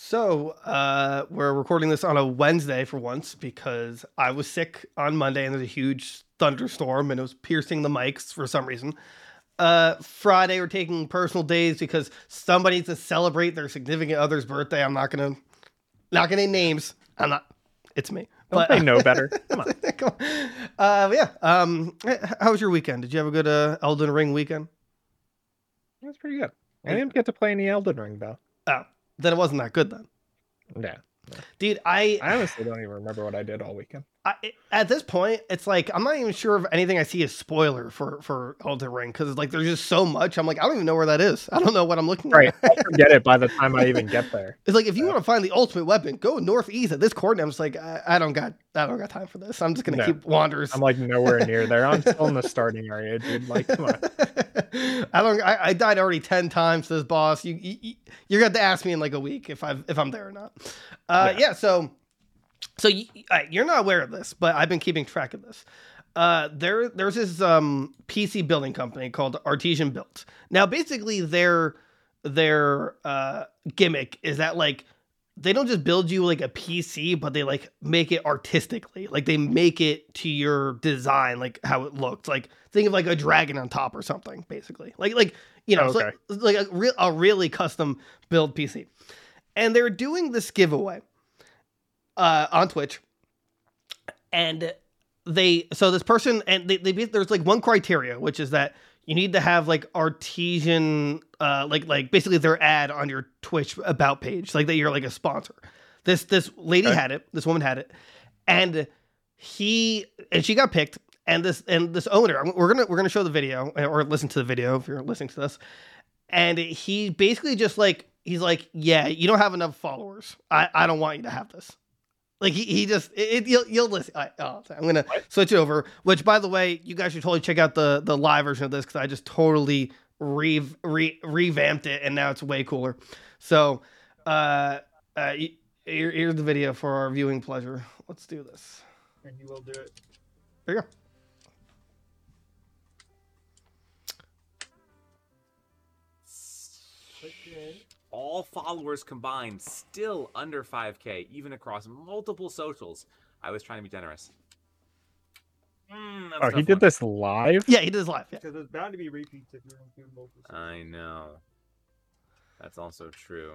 So, uh, we're recording this on a Wednesday for once because I was sick on Monday and there's a huge thunderstorm and it was piercing the mics for some reason. Uh, Friday, we're taking personal days because somebody needs to celebrate their significant other's birthday. I'm not gonna, not gonna name names. I'm not. It's me. Don't they know better? Come on. Come on. Uh, yeah. Um, how was your weekend? Did you have a good uh, Elden Ring weekend? That's pretty good. I didn't get to play any Elden Ring though. Oh, then it wasn't that good then. Yeah. Dude, I I honestly don't even remember what I did all weekend. I, at this point, it's like I'm not even sure if anything I see is spoiler for for Elden Ring because like there's just so much. I'm like I don't even know where that is. I don't know what I'm looking Right. at. I'll forget it by the time I even get there. It's like if you want to find the ultimate weapon, go northeast at this coordinate. I'm just like I, I don't got I don't got time for this. I'm just gonna No. keep wanders. I'm like nowhere near there. I'm still in the starting area, dude. Like, come on. I don't. I, I died already ten times to this boss. You, you you're going to ask me in like a week if I if I'm there or not. Uh, yeah. Yeah. So so you, you're not aware of this, but I've been keeping track of this. Uh, there there's this um PC building company called Artesian Builds. Now basically their their uh gimmick is that like they don't just build you like a PC, but they like make it artistically. Like they make it to your design, like how it looked. Like think of like a dragon on top or something, basically. Like like you know, it's like, like a real a really custom build PC. And they're doing this giveaway uh on Twitch. And they so this person and they, they there's like one criteria, which is that you need to have like artesian uh like like basically their ad on your twitch about page like that you're like a sponsor this this lady Okay. had it this woman had it and he and she got picked and this and this owner we're gonna we're gonna show the video or listen to the video if you're listening to this and he basically just like he's like yeah you don't have enough followers i i don't want you to have this like he, he just it, it- you'll you'll listen. I, oh, I'm gonna switch it over. Which, by the way, you guys should totally check out the the live version of this because I just totally re, re revamped it and now it's way cooler. So, uh, uh, here, here's the video for our viewing pleasure. Let's do this. and you will do it. There you go. All followers combined still under 5k, even across multiple socials. I was trying to be generous. Mm, Oh, he tough did one. this live? Yeah, he did his live. Yeah. Because there's bound to be repeats if you include multiple. I know. That's also true.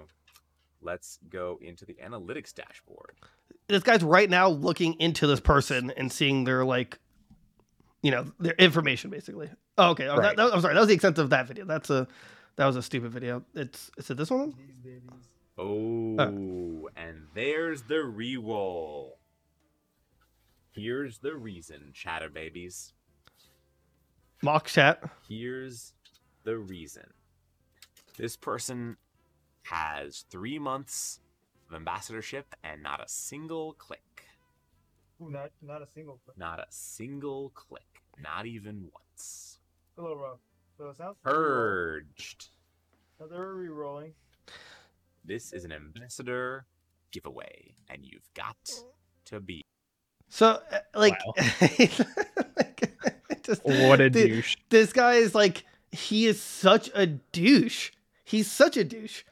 Let's go into the analytics dashboard. This guy's right now looking into this person and seeing their like, you know, their information basically. Oh, okay. Oh, that, that- I'm sorry. That was the extent of that video. That's a that was a stupid video. It's is it this one? These babies. Oh, uh. and there's the re-roll. Here's the reason, chatter babies. Mock chat. Here's the reason. This person has three months of ambassadorship and not a single click. Ooh, not not a single clip. Not a single click. Not even once. A little rough. So it sounds Purged. Now they're re-rolling. This is an ambassador giveaway, and you've got to be. So uh, like, Wow. like, just What a Dude, douche. this guy is like he is such a douche. He's such a douche,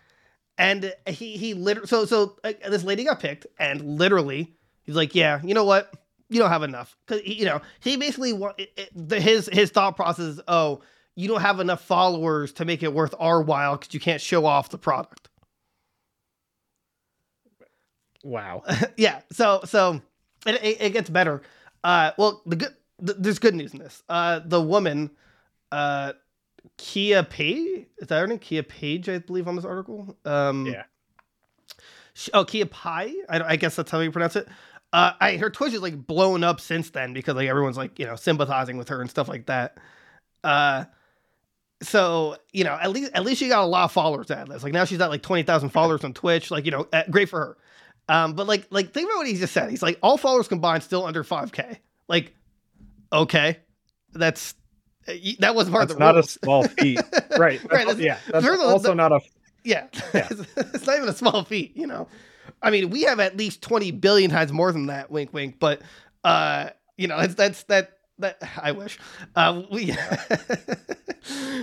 and he he literally so so uh, this lady got picked, and literally he's like, yeah, you know what, you don't have enough because you know he basically wa- it, it, the, his his thought process is, oh, you don't have enough followers to make it worth our while because you can't show off the product. Wow. yeah. So so it, it, it gets better. Uh, well, the good th- there's good news in this. Uh, the woman, uh, Kia Page, is that her name? Kia Page, I believe, on this article. Um, Yeah. sh- oh, Kia Pai. I, I guess that's how you pronounce it. Uh, I her Twitch is like blown up since then because like everyone's like you know sympathizing with her and stuff like that. Uh, so you know at least at least she got a lot of followers of this. Like now she's at like twenty thousand followers on Twitch. Like you know, uh, great for her. Um, but like like think about what he just said. He's like all followers combined still under five k. Like, okay, that's uh, that was part That's of the not a small feat. Right. That's, Right, that's- yeah. That's also the- not a. Yeah, Yeah. it's not even a small feat, you know. I mean, we have at least twenty billion times more than that. Wink, wink. But uh, you know, it's that's that that I wish. Uh, we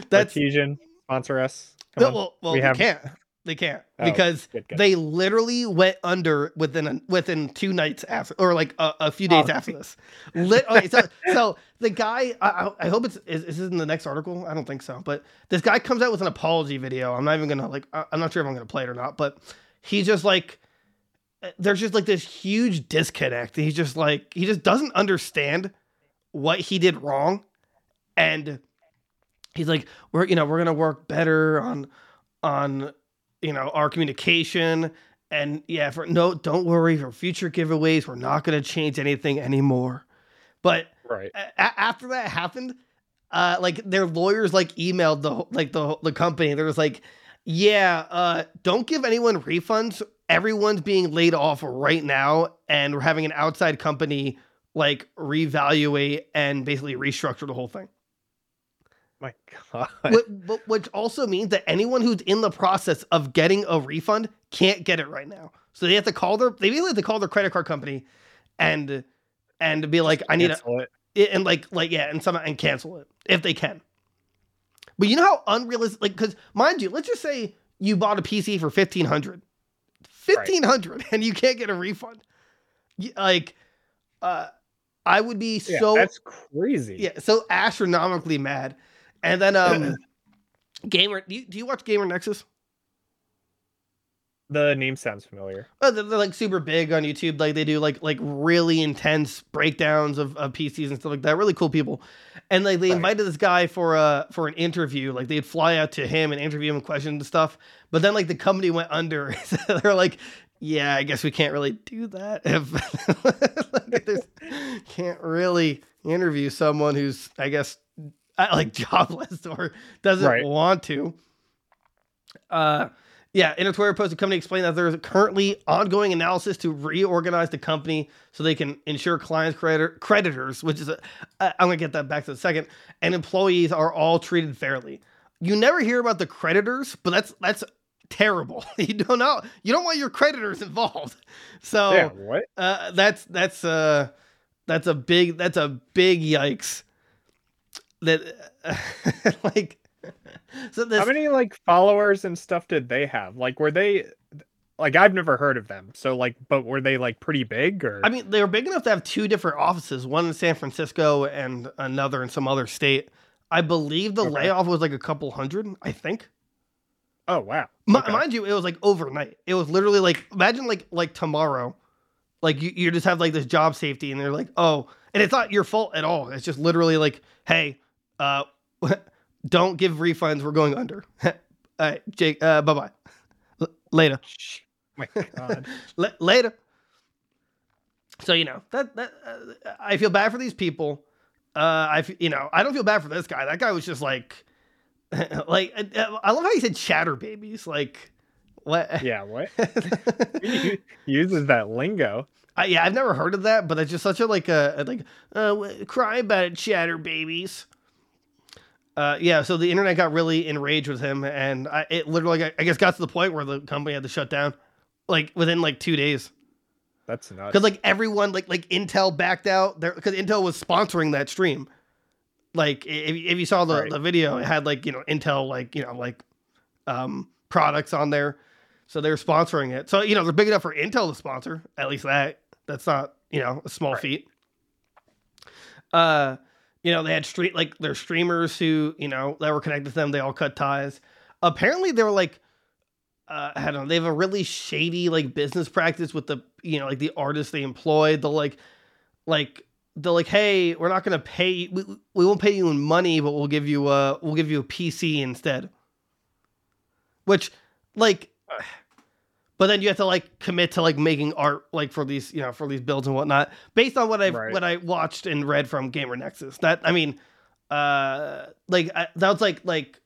that's Artesian sponsor us. Come no, well, well, we we have- can't. they can't Oh, because good, good. they literally went under within a, within two nights after, or like a, a few days Oh. after this. Lit, okay, so so the guy, I, I hope it's is, is this in the next article? I don't think so, but this guy comes out with an apology video. I'm not even gonna like, I'm not sure if I'm gonna play it or not, but he's just like, there's just like this huge disconnect. He's just like, he just doesn't understand what he did wrong, and he's like, we're you know we're gonna work better on on you know our communication and yeah for no don't worry for future giveaways we're not going to change anything anymore. But right. a- after that happened uh like their lawyers like emailed the like the the company. There was like yeah uh don't give anyone refunds. Everyone's being laid off right now and we're having an outside company like reevaluate and basically restructure the whole thing My God. Wh- but which also means that anyone who's in the process of getting a refund can't get it right now. So they have to call their they really have to call their credit card company and and be like, I need a Cancel it. and like like yeah, and some and cancel it if they can. But you know how unrealistic like because mind you, let's just say you bought a PC for fifteen hundred. Fifteen hundred and you can't get a refund. Y- Like uh I would be Yeah, so that's crazy. yeah, so astronomically mad. And then um Gamer do you, do you watch Gamer Nexus? The name sounds familiar. Oh, they're, they're like super big on YouTube. Like they do like like really intense breakdowns of, of PCs and stuff like that. Really cool people. And like they Right. invited this guy for a for an interview. Like they'd fly out to him and interview him and questions and stuff. But then like the company went under. So they're like, yeah, I guess we can't really do that. If can't really interview someone who's I guess like jobless or doesn't Right. want to. Uh yeah, in a Twitter post, the company explained that there is currently ongoing analysis to reorganize the company so they can ensure clients, creditor, creditors, which is a, I- I'm gonna get that back to the second, and employees are all treated fairly. You never hear about the creditors, but that's that's terrible. you don't know. You don't want your creditors involved. So yeah. What? uh, that's that's uh that's a big that's a big yikes. That like so this How many like followers and stuff did they have? Like, were they like I've never heard of them. So like, but were they like pretty big or? I mean, they were big enough to have two different offices, one in San Francisco and another in some other state. I believe the Okay. layoff was like a couple hundred, I think. Oh wow. M- Okay. Mind you, it was like overnight. It was literally like imagine like like tomorrow, like you, you just have like this job safety, and they're like, oh, and it's not your fault at all. It's just literally like, hey, uh, don't give refunds. We're going under. All right, Jake. Uh, bye bye. L- later. My God. L- later. So you know that that uh, I feel bad for these people. Uh, I f- you know I don't feel bad for this guy. That guy was just like, like uh, I love how he said chatter babies. Like what? yeah. What? He uses that lingo. I, yeah, I've never heard of that, but it's just such a like a, like uh, cry about it, chatter babies. Uh, yeah, so the internet got really enraged with him, and I, it literally, I guess, got to the point where the company had to shut down, like within like two days. That's nuts. because like everyone like like Intel backed out there because Intel was sponsoring that stream. Like if, if you saw the, Right. the video, it had like you know Intel like you know like um products on there, so they're sponsoring it. So you know they're big enough for Intel to sponsor. At least that that's not you know a small Right. feat. Uh, you know they had street like their streamers who you know that were connected to them. They all cut ties. Apparently they were like uh, I don't know. They have a really shady like business practice with the you know like the artists they employ. They'll like like they're like, hey, we're not gonna pay. You, we, we won't pay you in money, but we'll give you a we'll give you a PC instead. Which like, but then you have to like commit to like making art like for these you know for these builds and whatnot based on what I Right. what I watched and read from Gamer Nexus. That I mean, uh, like I, that was like like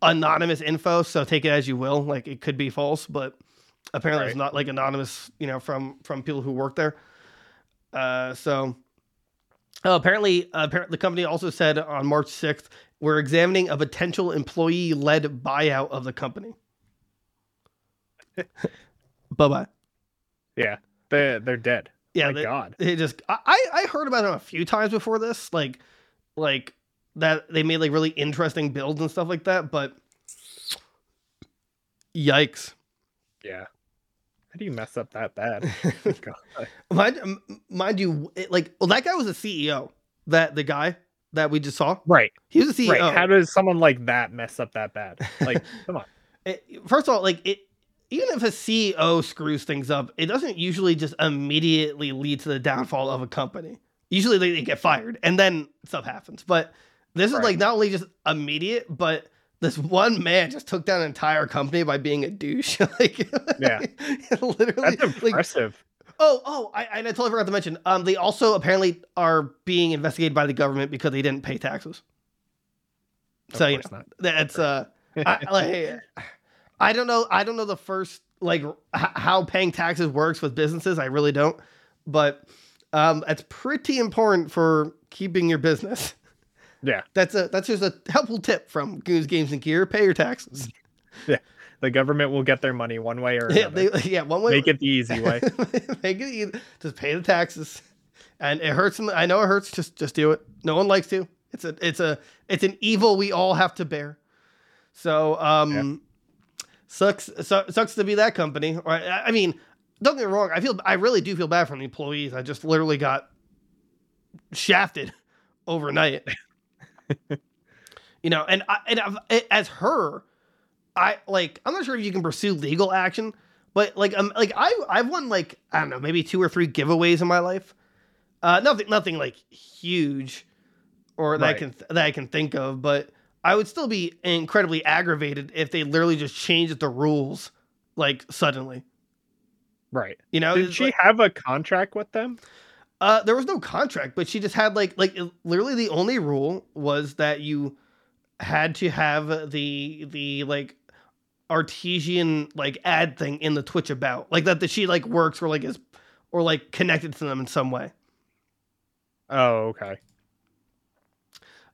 anonymous info, so take it as you will. Like it could be false, but apparently it's not like anonymous, you know, from from people who work there. Uh, so oh, apparently, uh, the company also said on March sixth, we're examining a potential employee-led buyout of the company. bye bye. yeah. They they're dead. Yeah, My they, God. they just I I I heard about them a few times before this, like like that they made like really interesting builds and stuff like that, but Yikes. Yeah. How do you mess up that bad? Oh, mind, mind you, it, like, well, that guy was a CEO. That the guy that we just saw, Right. he was a CEO. Right. How does someone like that mess up that bad? Like, come on. it, first of all, like it, even if a CEO screws things up, it doesn't usually just immediately lead to the downfall of a company. Usually they, they get fired and then stuff happens. But this is like not only just immediate, but this one man just took down an entire company by being a douche. like, Yeah. literally. That's like, impressive. oh, oh, I, I totally forgot to mention. Um, they also apparently are being investigated by the government because they didn't pay taxes. Of so you know, not. that's uh, I, like, I don't know. I don't know the first like h- how paying taxes works with businesses. I really don't. But um, that's pretty important for keeping your business. Yeah. That's a that's just a helpful tip from Goose Games and Gear. Pay your taxes. Yeah. The government will get their money one way or yeah, another. they, yeah, one way. Make it the easy way. Make it easy. Just pay the taxes, and it hurts. I know it hurts. Just just do it. No one likes to. It's a it's a it's an evil we all have to bear. So um, sucks su- sucks to be that company. I mean, don't get me wrong. I feel I really do feel bad for the employees. I just literally got shafted overnight. you know, and I, and I've, as her, I like I'm not sure if you can pursue legal action, but like um like I I've won like I don't know maybe two or three giveaways in my life. Uh, nothing nothing like huge, or that I Right. can that I can think of, but I would still be incredibly aggravated if they literally just changed the rules like suddenly. right. You know, Did she like- have a contract with them? Uh, there was no contract, but she just had like like literally the only rule was that you had to have the the like artesian like ad thing in the Twitch about like that that she like works or like is or like connected to them in some way. Oh, okay.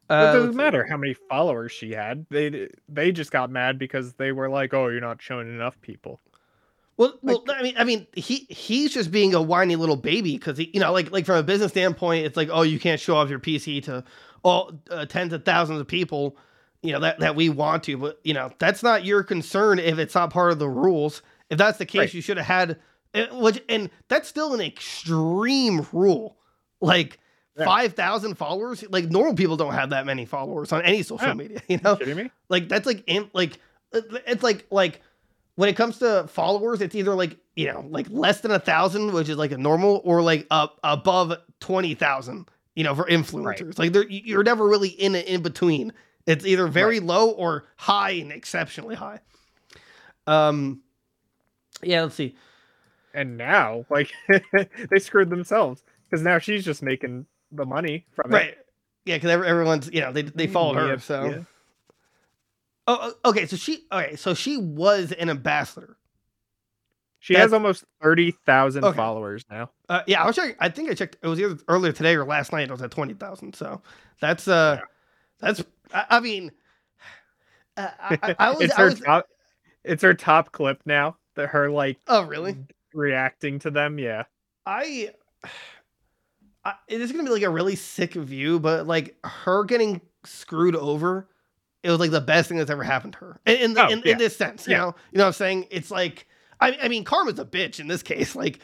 Uh, it doesn't matter how many followers she had. They they just got mad because they were like, "Oh, you're not showing enough people." Well, well, I mean, I mean, he he's just being a whiny little baby because he, you know, like like from a business standpoint, it's like, oh, you can't show off your PC to all uh, tens of thousands of people, you know, that that we want to, but you know, that's not your concern if it's not part of the rules. If that's the case, Right. you should have had, uh, which, and that's still an extreme rule, like. Yeah. Five thousand followers, like normal people don't have that many followers on any social Yeah. media. You know, kidding me? like that's like in, like it's like like when it comes to followers it's either like you know like less than a thousand which is like a normal or like up above 20,000 you know for influencers. Like they're, you- you're never really in in between. It's either very low or high and exceptionally high. Um yeah let's see. And now, like, they screwed themselves because now she's just making the money from it. right. Yeah because everyone's you know they they followed her so. yeah. Oh oh, okay so she okay so she was an ambassador She That's- has almost thirty thousand Okay. followers now. Uh, yeah, I was checking. I think I checked. It was either earlier today or last night. It was at twenty thousand. So that's uh, Yeah. that's. I, I mean, uh, I, I, was. it's I her was top. It's her top clip now. That her like oh, really? reacting to them. Yeah. I, I. It is gonna be like a really sick view, but like her getting screwed over, it was like the best thing that's ever happened to her. In in, Oh, in, yeah. in this sense, you Yeah. know, you know what I'm saying? It's like. I, I mean, karma's a bitch in this case. Like,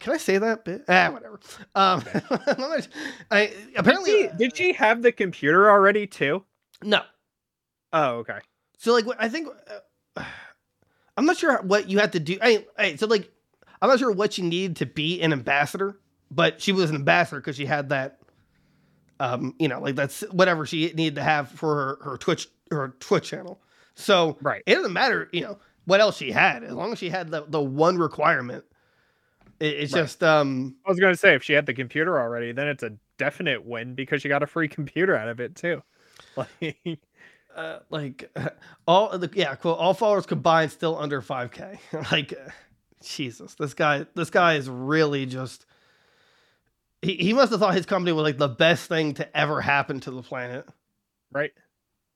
can I say that? Bit? Ah, whatever. Um, I'm I apparently Did she, did she have the computer already too? no. Oh, okay. So like, I think uh, I'm not sure what you had to do. I, I so like, I'm not sure what you needed to be an ambassador, but she was an ambassador because she had that, um, you know, like that's whatever she needed to have for her, her Twitch her Twitch channel. So Right. it doesn't matter, you know, what else she had as long as she had the the one requirement. It, it's Right. just um I was gonna say if she had the computer already, then it's a definite win because she got a free computer out of it too. Like, uh, like all the yeah quote all followers combined still under 5k like uh, jesus this guy this guy is really just he, he must have thought his company was like the best thing to ever happen to the planet right?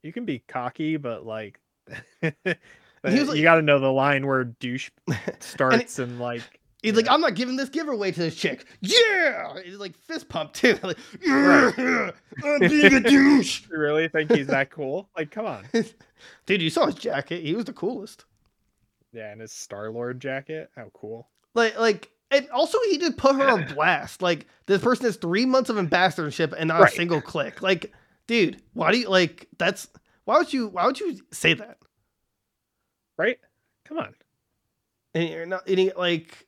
You can be cocky, but like, He was you got to know the line where douche starts and like. he's like i'm not giving this giveaway to this chick yeah he's like fist pump too like yeah, i'm being a douche You really think he's that cool? Like, come on. dude you saw his jacket he was the coolest Yeah, and his Star Lord jacket. How cool. Like, like, and also he did put her on blast. Like, this person has three months of ambassadorship and not Right. a single click. Like, dude, why do you like? That's why would you? Why would you say that? Right? Come on. And you're not you- like.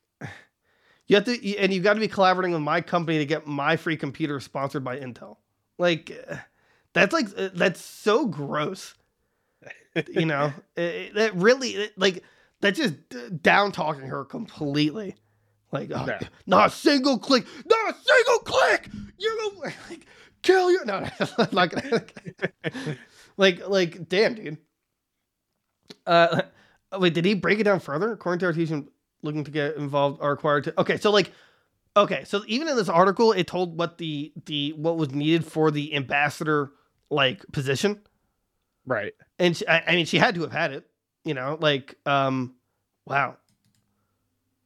You have to, and you've got to be collaborating with my company to get my free computer sponsored by Intel. Like, that's like that's so gross. You know, it, it- that really it- like that's just down talking her completely. Like, oh, Yeah. not a single click, not a single click. You're gonna like kill you. No, no, I'm not gonna. like, like, damn, dude. Uh, wait, did he break it down further? According to Artesian, looking to get involved are required to. Okay, so like, okay, so even in this article, it told what the the what was needed for the ambassador like position, Right. and she, I, I mean, she had to have had it. You know, like, um, wow.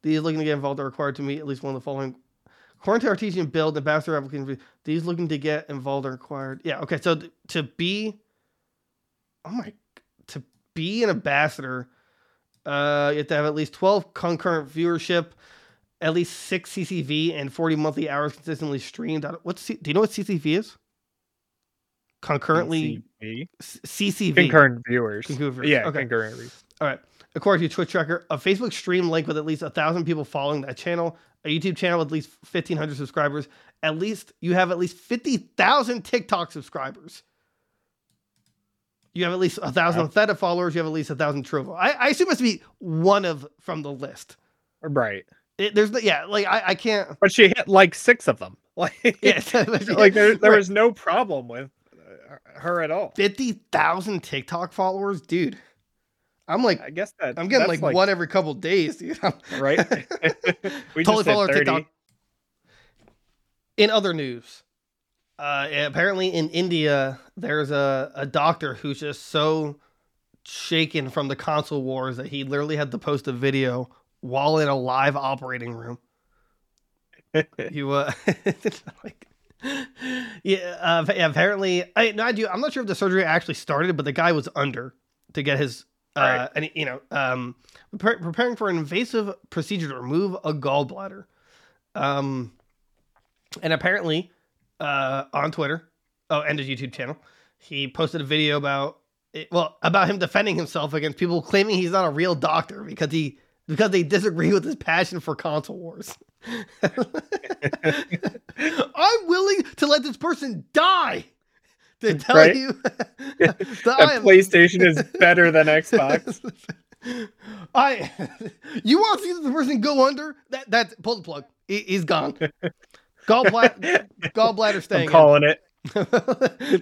These looking to get involved are required to meet at least one of the following. According to Artesian build, ambassador applicants, these looking to get involved are required. Yeah, okay. So th- to be, oh my, to be an ambassador, uh, you have to have at least twelve concurrent viewership, at least six CCV, and forty monthly hours consistently streamed. What's C- do you know what CCV is? Concurrently CCV. C- CCV. concurrent viewers. Concurrent Yeah, okay. concurrent viewers. All right. According to Twitch tracker, a Facebook stream link with at least a thousand people following that channel, a YouTube channel with at least fifteen hundred subscribers. At least you have at least fifty thousand TikTok subscribers. You have at least a thousand Wow. Theta followers. You have at least a thousand Trovo. I, I assume it's to be one of from the list. Right. It, there's no, yeah, like I, I can't. But she hit like six of them. Like, Yeah, like there, there Right. was no problem with uh, her at all. fifty thousand TikTok followers, dude. I'm like, I guess that I'm getting that's like, one every couple days, dude. Right. we Totally just follow 30. TikTok. In other news, uh, apparently in India, there's a, a doctor who's just so shaken from the console wars that he literally had to post a video while in a live operating room. You uh, like, yeah, uh. Apparently, I no, I do. I'm not sure if the surgery actually started, but the guy was under to get his. Uh, Right. and you know, um, pre- preparing for an invasive procedure to remove a gallbladder. Um, and apparently, uh, on Twitter, oh, and his YouTube channel, he posted a video about it, well, about him defending himself against people claiming he's not a real doctor because he because they disagree with his passion for console wars. I'm willing to let this person die to tell Right. you that PlayStation is better than Xbox. I you want to see the person go under? That that pull the plug. He, he's gone. Gallbladder gallbladder I'm staying in. calling it.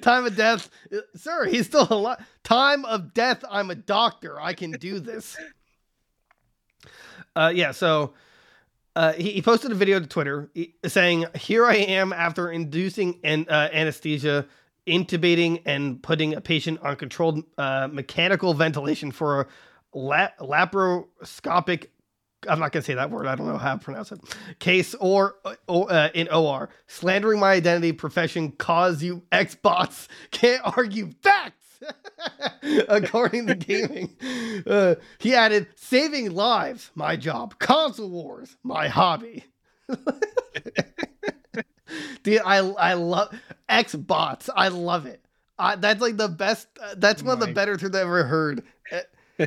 Time of death, sir. He's still alive. Time of death. I'm a doctor. I can do this. Uh, yeah. So, uh, he, he posted a video to Twitter saying, "Here I am after inducing an uh, anesthesia, intubating, and putting a patient on controlled uh, mechanical ventilation for a la- laparoscopic." I'm not gonna say that word. I don't know how to pronounce it. Case or, or uh, in OR, slandering my identity, profession, cause you Xbots can't argue facts. According to gaming, uh, he added, "Saving lives, my job. Console wars, my hobby." Dude, I I love Xbots. I love it. I, that's like the best. Uh, that's one of the better things I've ever heard. Uh,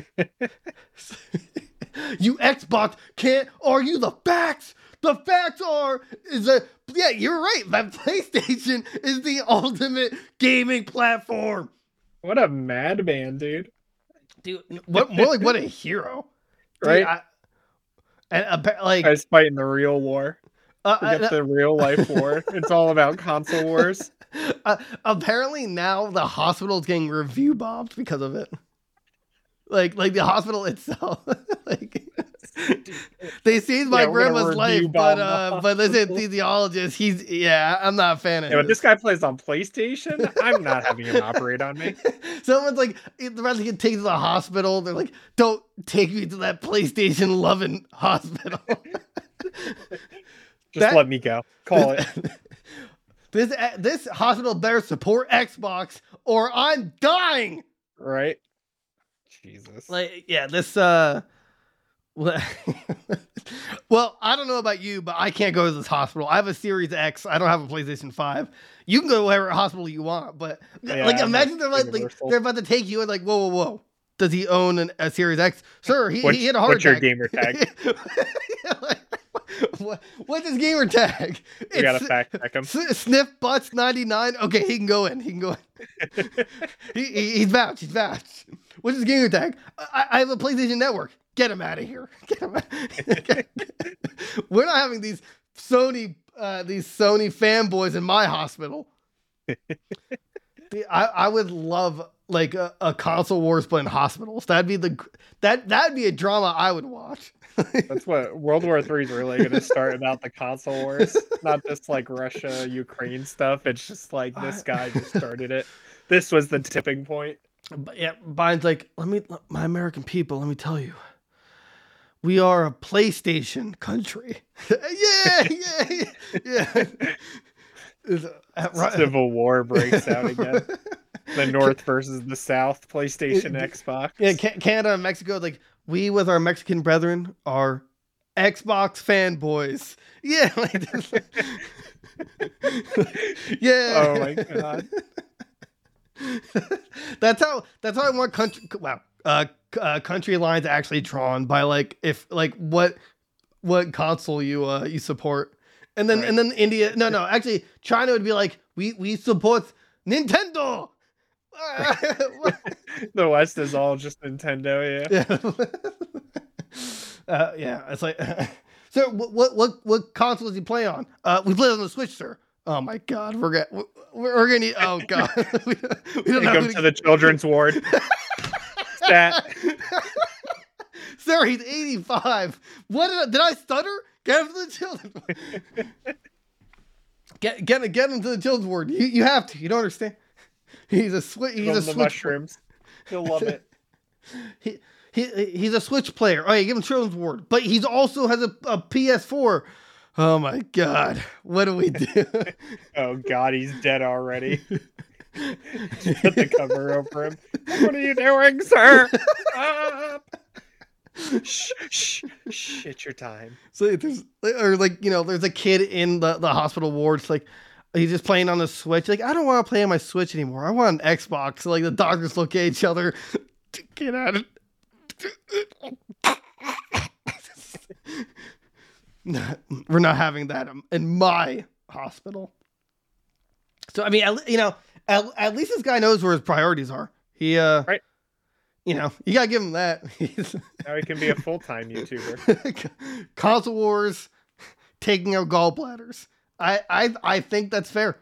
you Xbox can't argue the facts. The facts are is that yeah, you're right. That PlayStation is the ultimate gaming platform. What a madman, dude. Dude, what more like what a hero, Dude, Right? I- and appa- like Guys fighting the real war. Uh, Forget uh, the real life war. It's all about console wars. uh, apparently now the hospital is getting review bombed because of it. Like like the hospital itself, like they saved my Yeah, grandma's life, but uh, but this anesthesiologist, he's yeah, I'm not a fan of Yeah, but this guy plays on PlayStation. I'm not having him operate on me. Someone's like, the rest get taken to the hospital. They're like, don't take me to that PlayStation loving hospital. Just That- let me go. Call it. this this hospital better support Xbox or I'm dying. Right? Jesus. Like, yeah, this uh, Well, I don't know about you, but I can't go to this hospital. I have a Series X. I don't have a PlayStation Five. You can go to whatever hospital you want, but Yeah, like, I'm imagine they're like, like they're about to take you and like, whoa, whoa, whoa. Does he own an, a Series X? Sir, he, What's, he had a heart what's your gamer tag? Yeah, like, what, what's his gamer tag? We gotta It's- fact check him. S- Sniff butts ninety nine. Okay, he can go in. He can go in. he, he- he's vouched. He's vouched. What's his gamer tag? I, I have a PlayStation Network. Get him out of here. Get him. Out. We're not having these Sony uh, these Sony fanboys in my hospital. I, I would love like a, a console wars, but in hospitals. That'd be the that that'd be a drama I would watch. That's what World War Three is really going to start about the console wars, not just like Russia Ukraine stuff. It's just like this guy just started it. This was the tipping point. But yeah, Biden's like, let me, my American people, let me tell you, we are a PlayStation country. yeah, yeah, yeah. Is- uh, Civil War breaks out again. The North versus the South, PlayStation, Xbox. Yeah, Canada and Mexico, like we with our Mexican brethren are Xbox fanboys. Yeah, like yeah. Oh my god. that's how that's how I want country wow uh, uh country lines actually drawn by like if like what what console you uh you support and then Right. and then India no no actually China would be like we we support Nintendo The West is all just Nintendo, yeah. yeah uh, yeah it's like so what what what console does he play on uh we play on the Switch sir oh my god we're gonna we're, we're gonna need oh god we, don't- we don't Take him to the children's ward. Stat. Sir, he's 85. What did I, did I stutter? Get him to the children. get get get him to the children's ward. You you have to. You don't understand. He's a switch. He's a the switch. mushrooms. He'll love it. He, he he's a switch player. Oh, yeah, give him children's ward. But he's also has a, a PS4. Oh my god, what do we do? Oh god, he's dead already. Put the cover over him. What are you doing, sir? Shh, shh, shh, it's your time. So there's or like you know there's a kid in the, the hospital ward. It's like he's just playing on the Switch. Like I don't want to play on my Switch anymore. I want an Xbox. So like the doctors look at each other. Get out of. We're not having that um, in my hospital. So I mean, at, you know, at, at least this guy knows where his priorities are. He uh, Right. You know, you gotta give him that. He's Now he can be a full time YouTuber. console wars taking out gallbladders i i i think that's fair.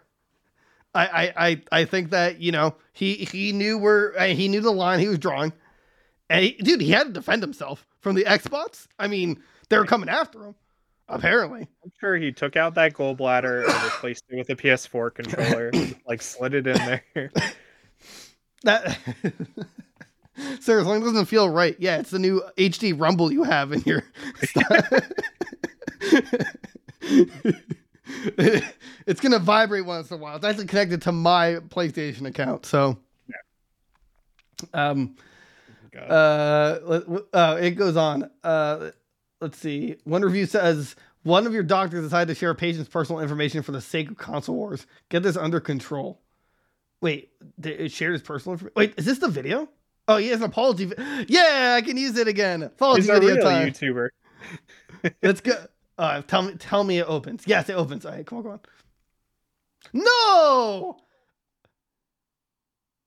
I i i, I think that you know he he knew where uh, he knew the line he was drawing. And he, dude he had to defend himself from the xbox. I mean they were coming after him apparently. I'm sure he took out that gallbladder and replaced it with a PS4 controller, like slid it in there. that sir as long as it doesn't feel right yeah it's the new hd rumble you have in your it's gonna vibrate once in a while. It's actually connected to my playstation account so um God. uh, uh it goes on. Uh let's see. One review says one of your doctors decided to share a patient's personal information for the sake of console wars. Get this under control. Wait it shared his personal information wait is this the video? Oh he has an apology vi- yeah i can use it again. Apology He's a video real time. YouTuber. let's go uh tell me tell me it opens yes it opens all right come on come on no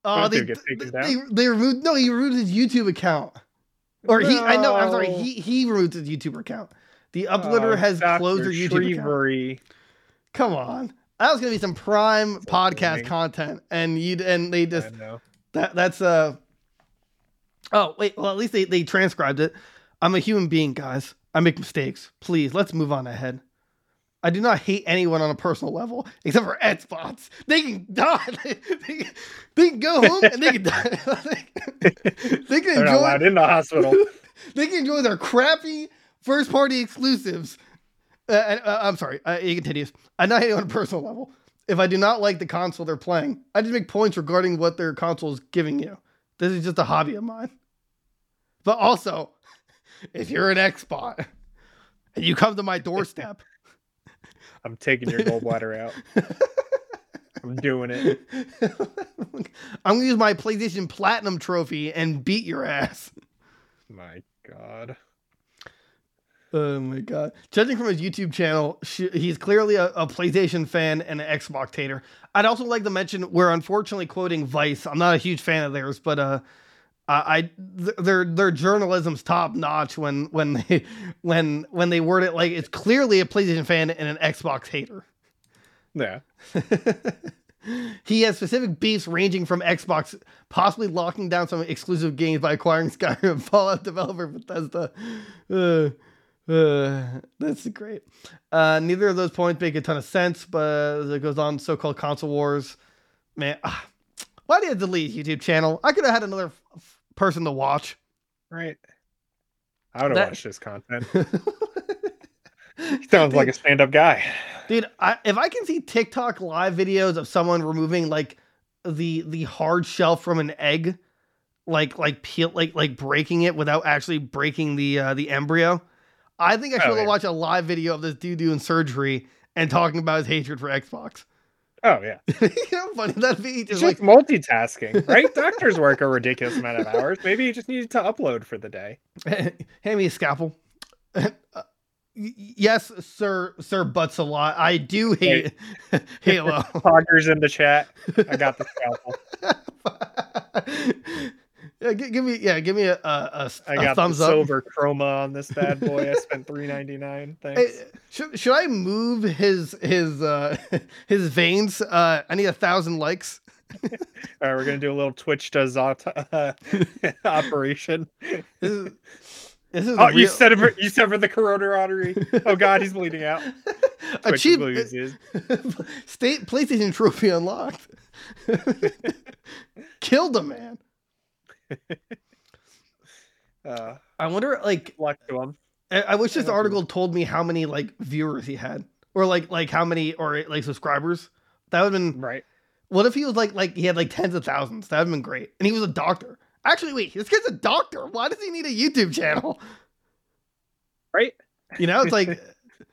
Oh, they, taken they, they removed no, he removed his YouTube account. Or he I know, I'm sorry, he he removed his YouTube account. The uploader Oh, has Dr. closed their YouTube account. Come on. That was gonna be some prime So podcast funny. content. And you and they just that that's uh Oh, wait, well at least they, they transcribed it. I'm a human being, guys. I make mistakes. Please, let's move on ahead. I do not hate anyone on a personal level, except for Xbox. They can die. They, they, they can go home and they can die. they can They're not enjoy. allowed in the hospital. they can enjoy their crappy first party exclusives. Uh, and, uh, I'm sorry, uh, it continues. I not hate on a personal level. If I do not like the console they're playing, I just make points regarding what their console is giving you. This is just a hobby of mine. But also, if you're an Xbot and you come to my doorstep, I'm taking your gallbladder out. I'm doing it. I'm gonna use my PlayStation Platinum trophy and beat your ass. My God. Oh my god! Judging from his YouTube channel, he's clearly a, a PlayStation fan and an Xbox tater. I'd also like to mention we're unfortunately quoting Vice. I'm not a huge fan of theirs, but uh, I, I th- their their journalism's top notch when when they when when they word it like it's clearly a PlayStation fan and an Xbox hater. Yeah. he has specific beefs ranging from Xbox possibly locking down some exclusive games by acquiring Skyrim, Fallout developer Bethesda. Uh, uh, that's great. Uh, neither of those points make a ton of sense, but as it goes on, so-called console wars. Man, ah, why did you delete YouTube channel? I could have had another person to watch. Right. I would have That- watched this content. He sounds like a stand-up guy. Dude, I, if I can see TikTok live videos of someone removing like the the hard shell from an egg, like like peel like like breaking it without actually breaking the uh, the embryo, I think I should Oh, yeah. watch a live video of this dude doing surgery and talking about his hatred for Xbox. Oh yeah. you know, funny that'd be It's just just like multitasking, right? Doctors work a ridiculous amount of hours. Maybe you just needed to upload for the day. hand me a scalpel. Uh, yes, sir, sir. Butts a lot. I do hate Halo. Poggers in the chat. I got the scalpel. Yeah, gi- give me yeah, give me a a, a, I a got thumbs the up. silver chroma on this bad boy. I spent three ninety nine. Hey, Thanks. should, should I move his his uh his veins? Uh, I need a thousand likes. All right, we're gonna do a little Twitch to aut- uh, operation. This is, this is Oh, you real- severed you severed the carotid artery. Oh God, he's bleeding out. Twitch Achieve- loses. State PlayStation trophy unlocked. Killed a man. Uh, I wonder, like, luck to him. I, I wish this article told me how many like viewers he had, or like like how many or like subscribers. That would have been. Right. What if he was like like he had like tens of thousands? That would have been great. And he was a doctor. Actually, wait, this guy's a doctor. Why does he need a YouTube channel? Right. You know, it's like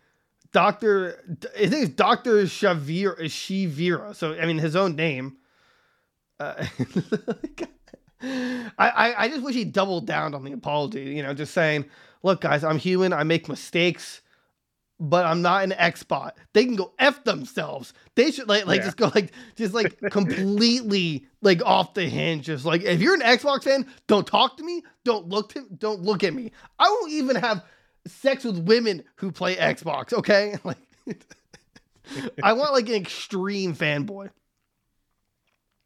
Doctor. I think it's Doctor Shavir Shivira. So I mean, his own name. Uh, I, I I just wish he doubled down on the apology. You know, just saying, look, guys, I'm human. I make mistakes, but I'm not an Xbot. They can go f themselves. They should like like Yeah. just go like just like completely like off the hinge. Just like if you're an Xbox fan, don't talk to me. Don't look to don't look at me. I won't even have sex with women who play Xbox. Okay, like I want like an extreme fanboy.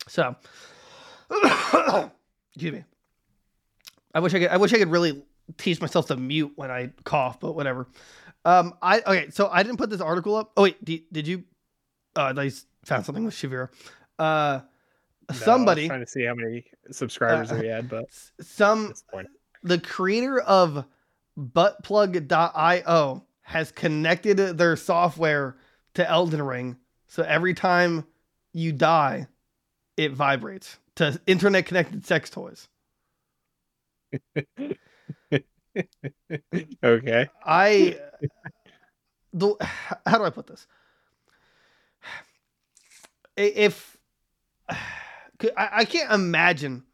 So, excuse me. I wish I could. I wish I could really teach myself to mute when I cough, but whatever. Um, I okay. So I didn't put this article up. Oh wait, did, did you? Uh, I found something with Shavira. Uh, No, I was somebody, trying to see how many subscribers Uh, he had, but some the the creator of buttplug.io has connected their software to Elden Ring. So every time you die, it vibrates to internet connected sex toys. okay. I the how do I put this? If I, I can't imagine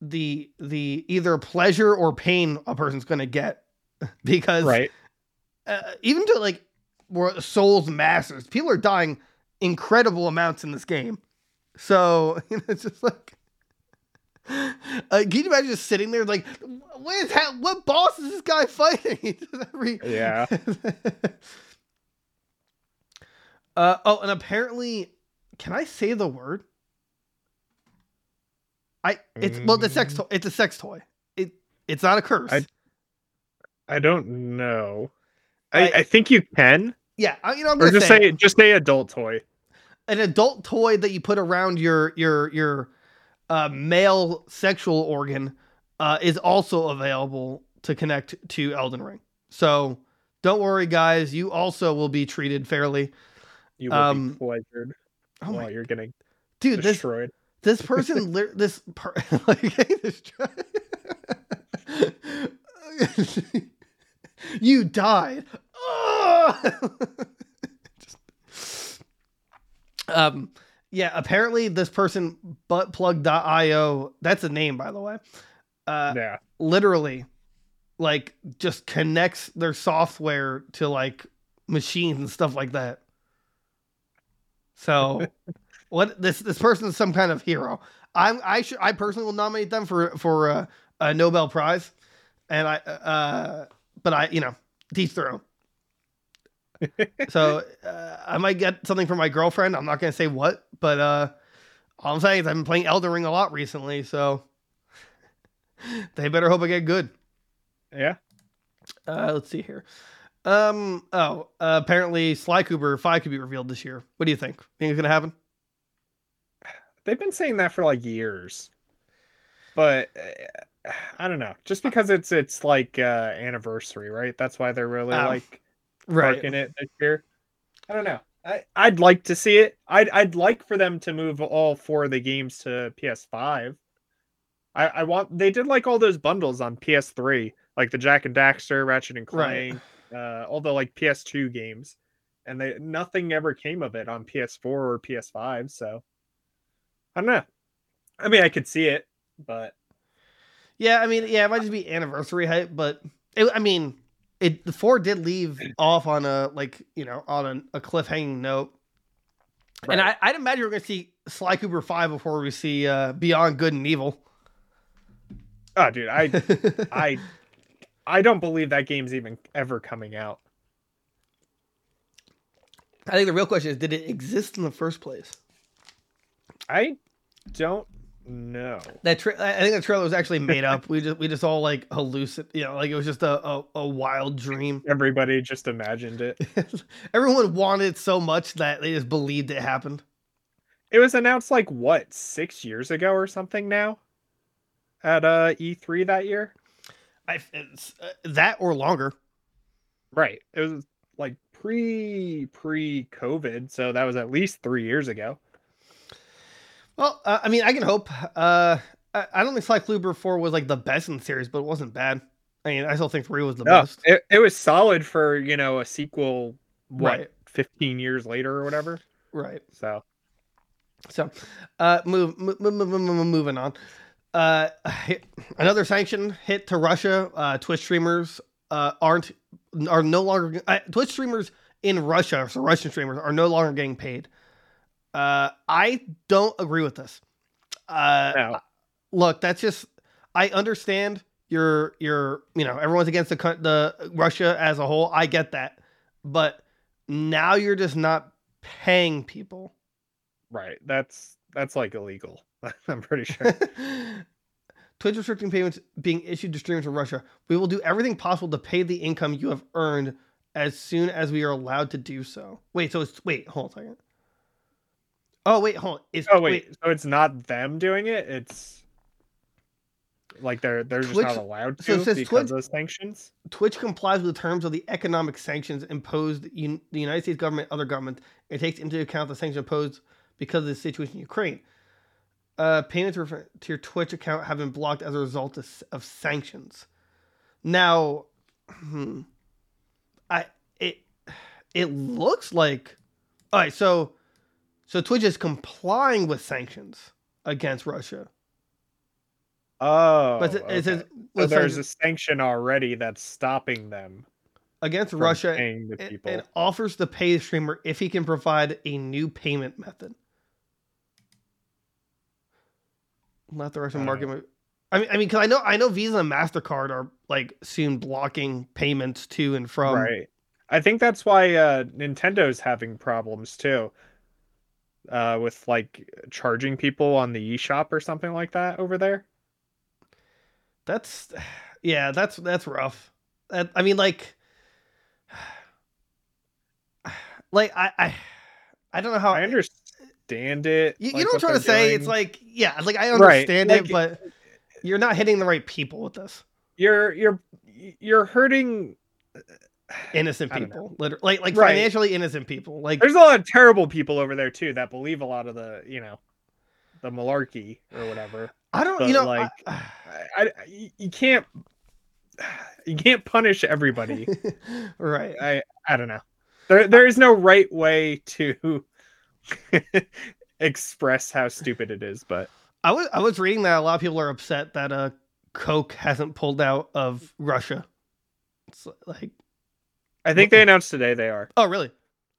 the the either pleasure or pain a person's going to get because Right. uh, even to like where souls masters people are dying incredible amounts in this game so you know, it's just like uh, can you imagine just sitting there like what is ha- what boss is this guy fighting every Yeah. uh oh and apparently can i say the word i it's well the sex Mm. toy it's a sex toy it it's not a curse I- I don't know. I- I, I think you can, yeah I, you know i'm or just say, say just say adult toy. An adult toy that you put around your your your uh, male sexual organ uh, is also available to connect to Elden Ring. So don't worry, guys. You also will be treated fairly. You will Um, be pleasured Oh while my you're getting dude, this destroyed. this person, lit- this per- like, this you died. Ah! Um, yeah. Apparently, this person buttplug.io. That's a name, by the way. Uh, yeah. literally, like, just connects their software to like machines and stuff like that. So, what this this person is some kind of hero. I'm I should I personally will nominate them for for uh, a Nobel Prize, and I uh, but I you know their own. so uh, I might get something from my girlfriend. I'm not gonna say what, but uh, all I'm saying is I've been playing Elden Ring a lot recently, so they better hope I get good. Yeah. Uh, let's see here. Um. Oh, uh, apparently Sly Cooper Five could be revealed this year. What do you think? Think it's gonna happen? They've been saying that for like years, but uh, I don't know. Just because it's it's like uh anniversary, right? That's why they're really Oh, like marking it this year. I don't know. I I'd like to see it. I'd I'd like for them to move all four of the games to PS5. I I want they did like all those bundles on PS3, like the Jak and Daxter, Ratchet and Right. Clank, uh, all the like PS2 games, and they nothing ever came of it on PS4 or PS5. So I don't know. I mean, I could see it, but Yeah, I mean, yeah, it might just be anniversary hype, but it, I mean, it the four did leave off on a like you know on a, a cliffhanging note, and I, I'd imagine we're gonna see Sly Cooper five before we see uh, Beyond Good and Evil. oh, dude, I I I don't believe that game's even ever coming out. I think the real question is, did it exist in the first place? I don't know. That tra- I think the trailer was actually made up. We just we just all like hallucin, you know, like it was just a a, a wild dream. Everybody just imagined it. Everyone wanted it so much that they just believed it happened. It was announced like what six years ago or something now, at uh E3 that year. I, it's, uh, that or longer. Right. It was like pre pre COVID, so that was at least three years ago. Well, uh, I mean, I can hope. Uh, I, I don't think Sly Cooper 4 was like the best in the series, but it wasn't bad. I mean, I still think 3 was the No, best. it, it was solid for you know a sequel. What Right. fifteen years later or whatever. Right. So So, uh, move, move, move, move, move, moving on. Uh, another sanction hit to Russia. Uh, Twitch streamers uh, aren't are no longer uh, Twitch streamers in Russia, so Russian streamers are no longer getting paid. Uh, I don't agree with this. Uh, no. look, that's just I understand you're you're you know everyone's against the the Russia as a whole. I get that, but now you're just not paying people. right, that's that's like illegal. I'm pretty sure. Twitch restricting payments being issued to streamers in Russia. We will do everything possible to pay the income you have earned as soon as we are allowed to do so. Wait, so it's wait, hold on a second. Oh wait, hold on. Is, Oh wait, so it's not them doing it. It's like they're they're just Twitch- not allowed so to says because Twitch- of those sanctions. Twitch complies with the terms of the economic sanctions imposed un- the United States government, other governments. It takes into account the sanctions imposed because of the situation in Ukraine. Uh, payments to your Twitch account have been blocked as a result of, of sanctions. Now, hmm, I it it looks like all right. So so Twitch is complying with sanctions against Russia, Oh, but it, it says okay. so there's a sanction already that's stopping them against Russia paying the and, and offers to pay the streamer if he can provide a new payment method. Let the Russian market. don't I mean, I mean, because I know, I know, Visa and Mastercard are like soon blocking payments to and from. right. I think that's why uh, Nintendo's having problems too. Uh, with like charging people on the eShop or something like that over there. That's, yeah, that's that's rough. That, I mean, like, like I, I, I don't know how. I understand it. You, you like, know what I'm trying to say? doing. It's like, yeah, like I Right, understand like- it, but you're not hitting the right people with this. you're you're you're hurting innocent people, literally, like like Right. financially innocent people. Like there's a lot of terrible people over there too that believe a lot of the you know the malarkey or whatever I don't, but, you know, like, I- I, I you- can't you can't punish everybody. right. I I don't know. There there is no right way to express how stupid it is, but I was I was reading that a lot of people are upset that uh Coke hasn't pulled out of Russia. It's like I think they announced today they are. oh really?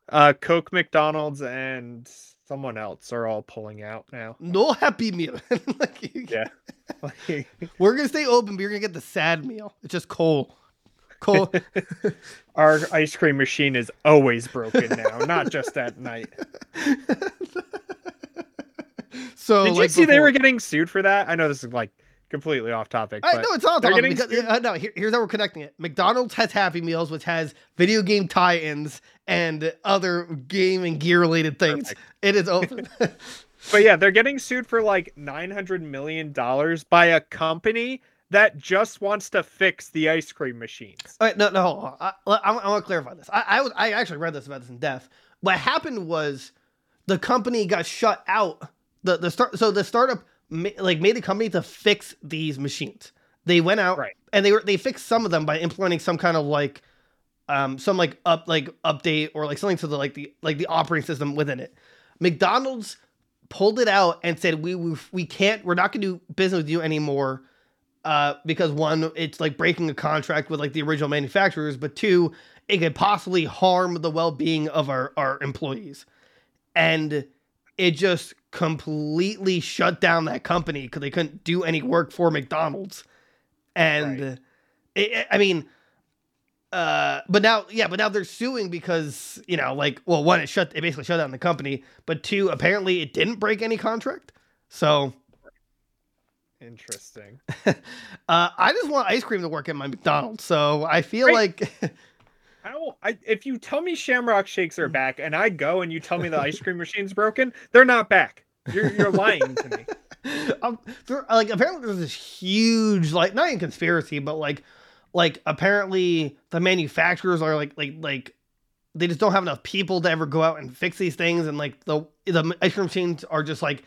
Uh Coke, McDonald's, and someone else are all pulling out now. No happy meal. like, Yeah. Like, We're gonna stay open, but you're gonna get the sad meal. It's just coal. Coal. Our ice cream machine is always broken now, not just at night. so Did you like see they were getting sued for that? I know this is like completely off topic, I know it's all they're getting because uh, no. Here, here's how we're connecting it. McDonald's has Happy Meals, which has video game tie-ins and other game and gear related things. Perfect. It is open. But yeah, they're getting sued for like nine hundred million dollars by a company that just wants to fix the ice cream machines. All right, no, no, hold on. I, I, I want to clarify this. I, I was, I actually read this about this in depth. What happened was the company got shut out. The the start, so the startup ma- like made the company to fix these machines. They went out Right. and they were they fixed some of them by implementing some kind of like, um, some like up like update or like something to the like the like the operating system within it. McDonald's pulled it out and said we we, we can't we're not going to do business with you anymore uh, because one, it's like breaking a contract with like the original manufacturers, but two, it could possibly harm the well-being of our our employees, and it just completely shut down that company because they couldn't do any work for McDonald's, and Right. it, I mean. Uh, but now, yeah, but now they're suing because you know, like, well, one, it shut, it basically shut down the company, but two, apparently, it didn't break any contract. So, Interesting. uh, I just want ice cream to work at my McDonald's, so I feel Right. like How I if you tell me Shamrock Shakes are back and I go and you tell me the ice cream machine's broken, they're not back. You're you're lying to me. um, there, like apparently there's this huge like not in conspiracy, but like like apparently the manufacturers are like like like they just don't have enough people to ever go out and fix these things, and like the the ice cream machines are just like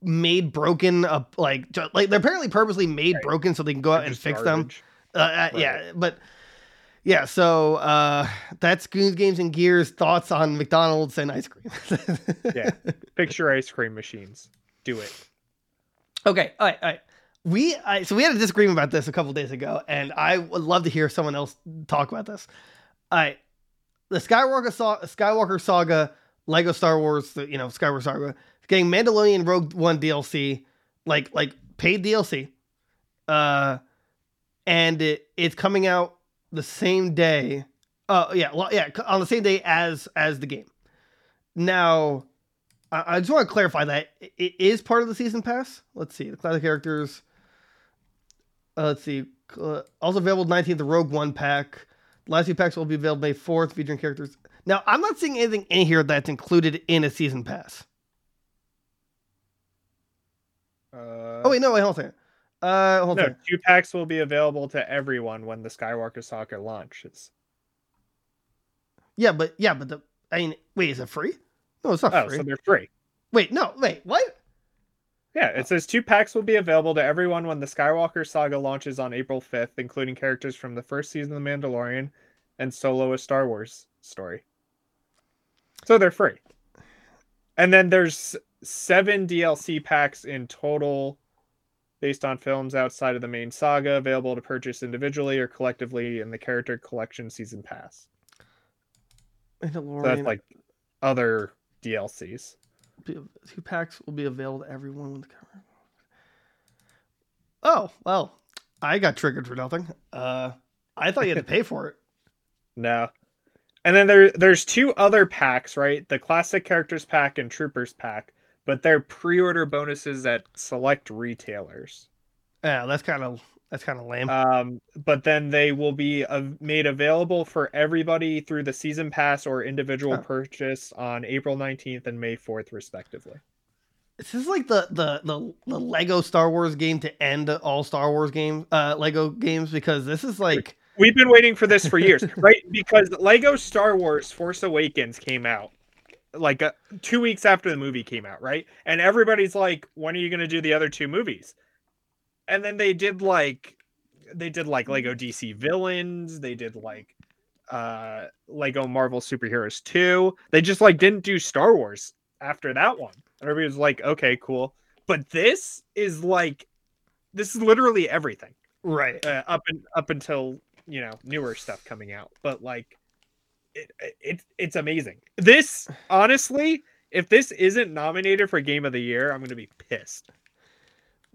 made broken up like like they're apparently purposely made Right. broken so they can go out and fix them. garbage. Uh, uh, Yeah, but yeah, so uh, that's Goons Games and Gears thoughts on McDonald's and ice cream. Yeah. Your ice cream machines. Do it. Okay, all right, all right. We I, so we had a disagreement about this a couple days ago, and I would love to hear someone else talk about this. All right, the Skywalker Sa- Skywalker Saga, Lego Star Wars, the, you know Skywalker Saga, getting Mandalorian Rogue One DLC, like like paid DLC, uh, and it, it's coming out the same day. Oh yeah, well, yeah, on the same day as as the game. Now, I, I just want to clarify that it- it is part of the season pass. Let's see the classic characters. Uh, let's see. Uh, also available 19th, the Rogue One pack. The last few packs will be available May 4th, featuring characters. Now, I'm not seeing anything in here that's included in a season pass. Uh, Oh wait, no, wait, hold on. Uh, hold on. no, second. two packs will be available to everyone when the Skywalker Saga launches. Yeah, but yeah, but the I mean, wait, is it free? No, it's not Oh, free. so they're free. Wait, no, wait, what? Yeah, it says two packs will be available to everyone when the Skywalker Saga launches on April 5th, including characters from the first season of The Mandalorian and Solo a Star Wars story. So they're free. And then there's seven DLC packs in total based on films outside of the main saga available to purchase individually or collectively in the character collection season pass. So that's like other DLCs. two packs will be available to everyone with the cover. Oh well, I got triggered for nothing. Uh, I thought you had to pay for it. No. And then there there's two other packs, right? The classic characters pack and troopers pack, but they're pre-order bonuses at select retailers. Yeah, that's kind of that's kind of lame. Um, but then they will be made available for everybody through the season pass or individual Oh. purchase on April 19th and May 4th respectively. this is like the, the the the Lego Star Wars game to end all Star Wars games, uh Lego games because this is like We've been waiting for this for years, right? Because Lego Star Wars Force Awakens came out like uh, 2 weeks after the movie came out, right? And everybody's like, "When are you going to do the other two movies?" And then they did like they did like Lego DC Villains, they did like uh Lego Marvel Superheroes 2. They just like didn't do Star Wars after that one. And everybody was like, okay, cool. But this is like this is literally everything. Right. Uh, up and up until, you know, newer stuff coming out. But like it, it it's amazing. This honestly, if this isn't nominated for game of the year, I'm gonna be pissed.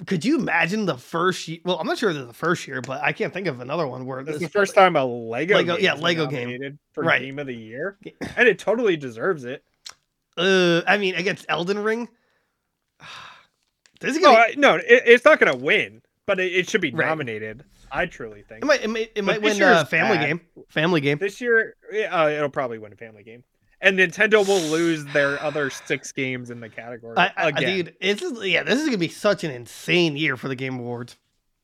Could you imagine the first year? Well, I'm not sure is the first year, but I can't think of another one where This is the first time a Lego, Lego- game yeah, Lego game. for Right. game of the year, and it totally deserves it. Uh, I mean, against Elden Ring. This is No, gonna. I, no, it, it's not gonna win, but it, it should be Right. nominated. I truly think it might. It might, it might this win is uh, Family bad. Game. Family Game. this year uh, it'll probably win a family game, and Nintendo will lose their other six games in the category I, I, again. dude, this is yeah. This is gonna be such an insane year for the Game Awards.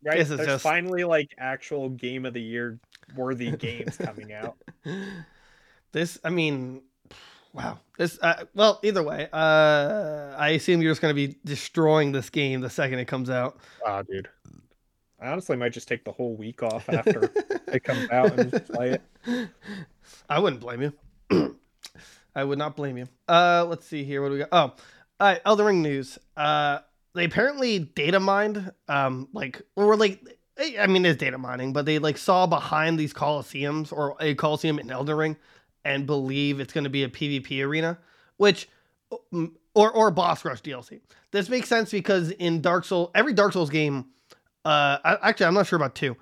right? this is There's just- finally like actual game of the year worthy games coming out. This, I mean, wow. This, uh, well, either way, uh, I assume you're just gonna be destroying this game the second it comes out. Oh, dude. I honestly might just take the whole week off after it comes out and play it. I wouldn't blame you. I would not blame you. Uh, let's see here. What do we got? Oh, all right. Elden Ring news. Uh, they apparently data mined, um, like, or like, I mean, it's data mining, but they like saw behind these coliseums or a coliseum in Elden Ring, and believe it's going to be a PvP arena, which, or or boss rush DLC. This makes sense because in Dark Souls, every Dark Souls game, uh, I, actually, I'm not sure about two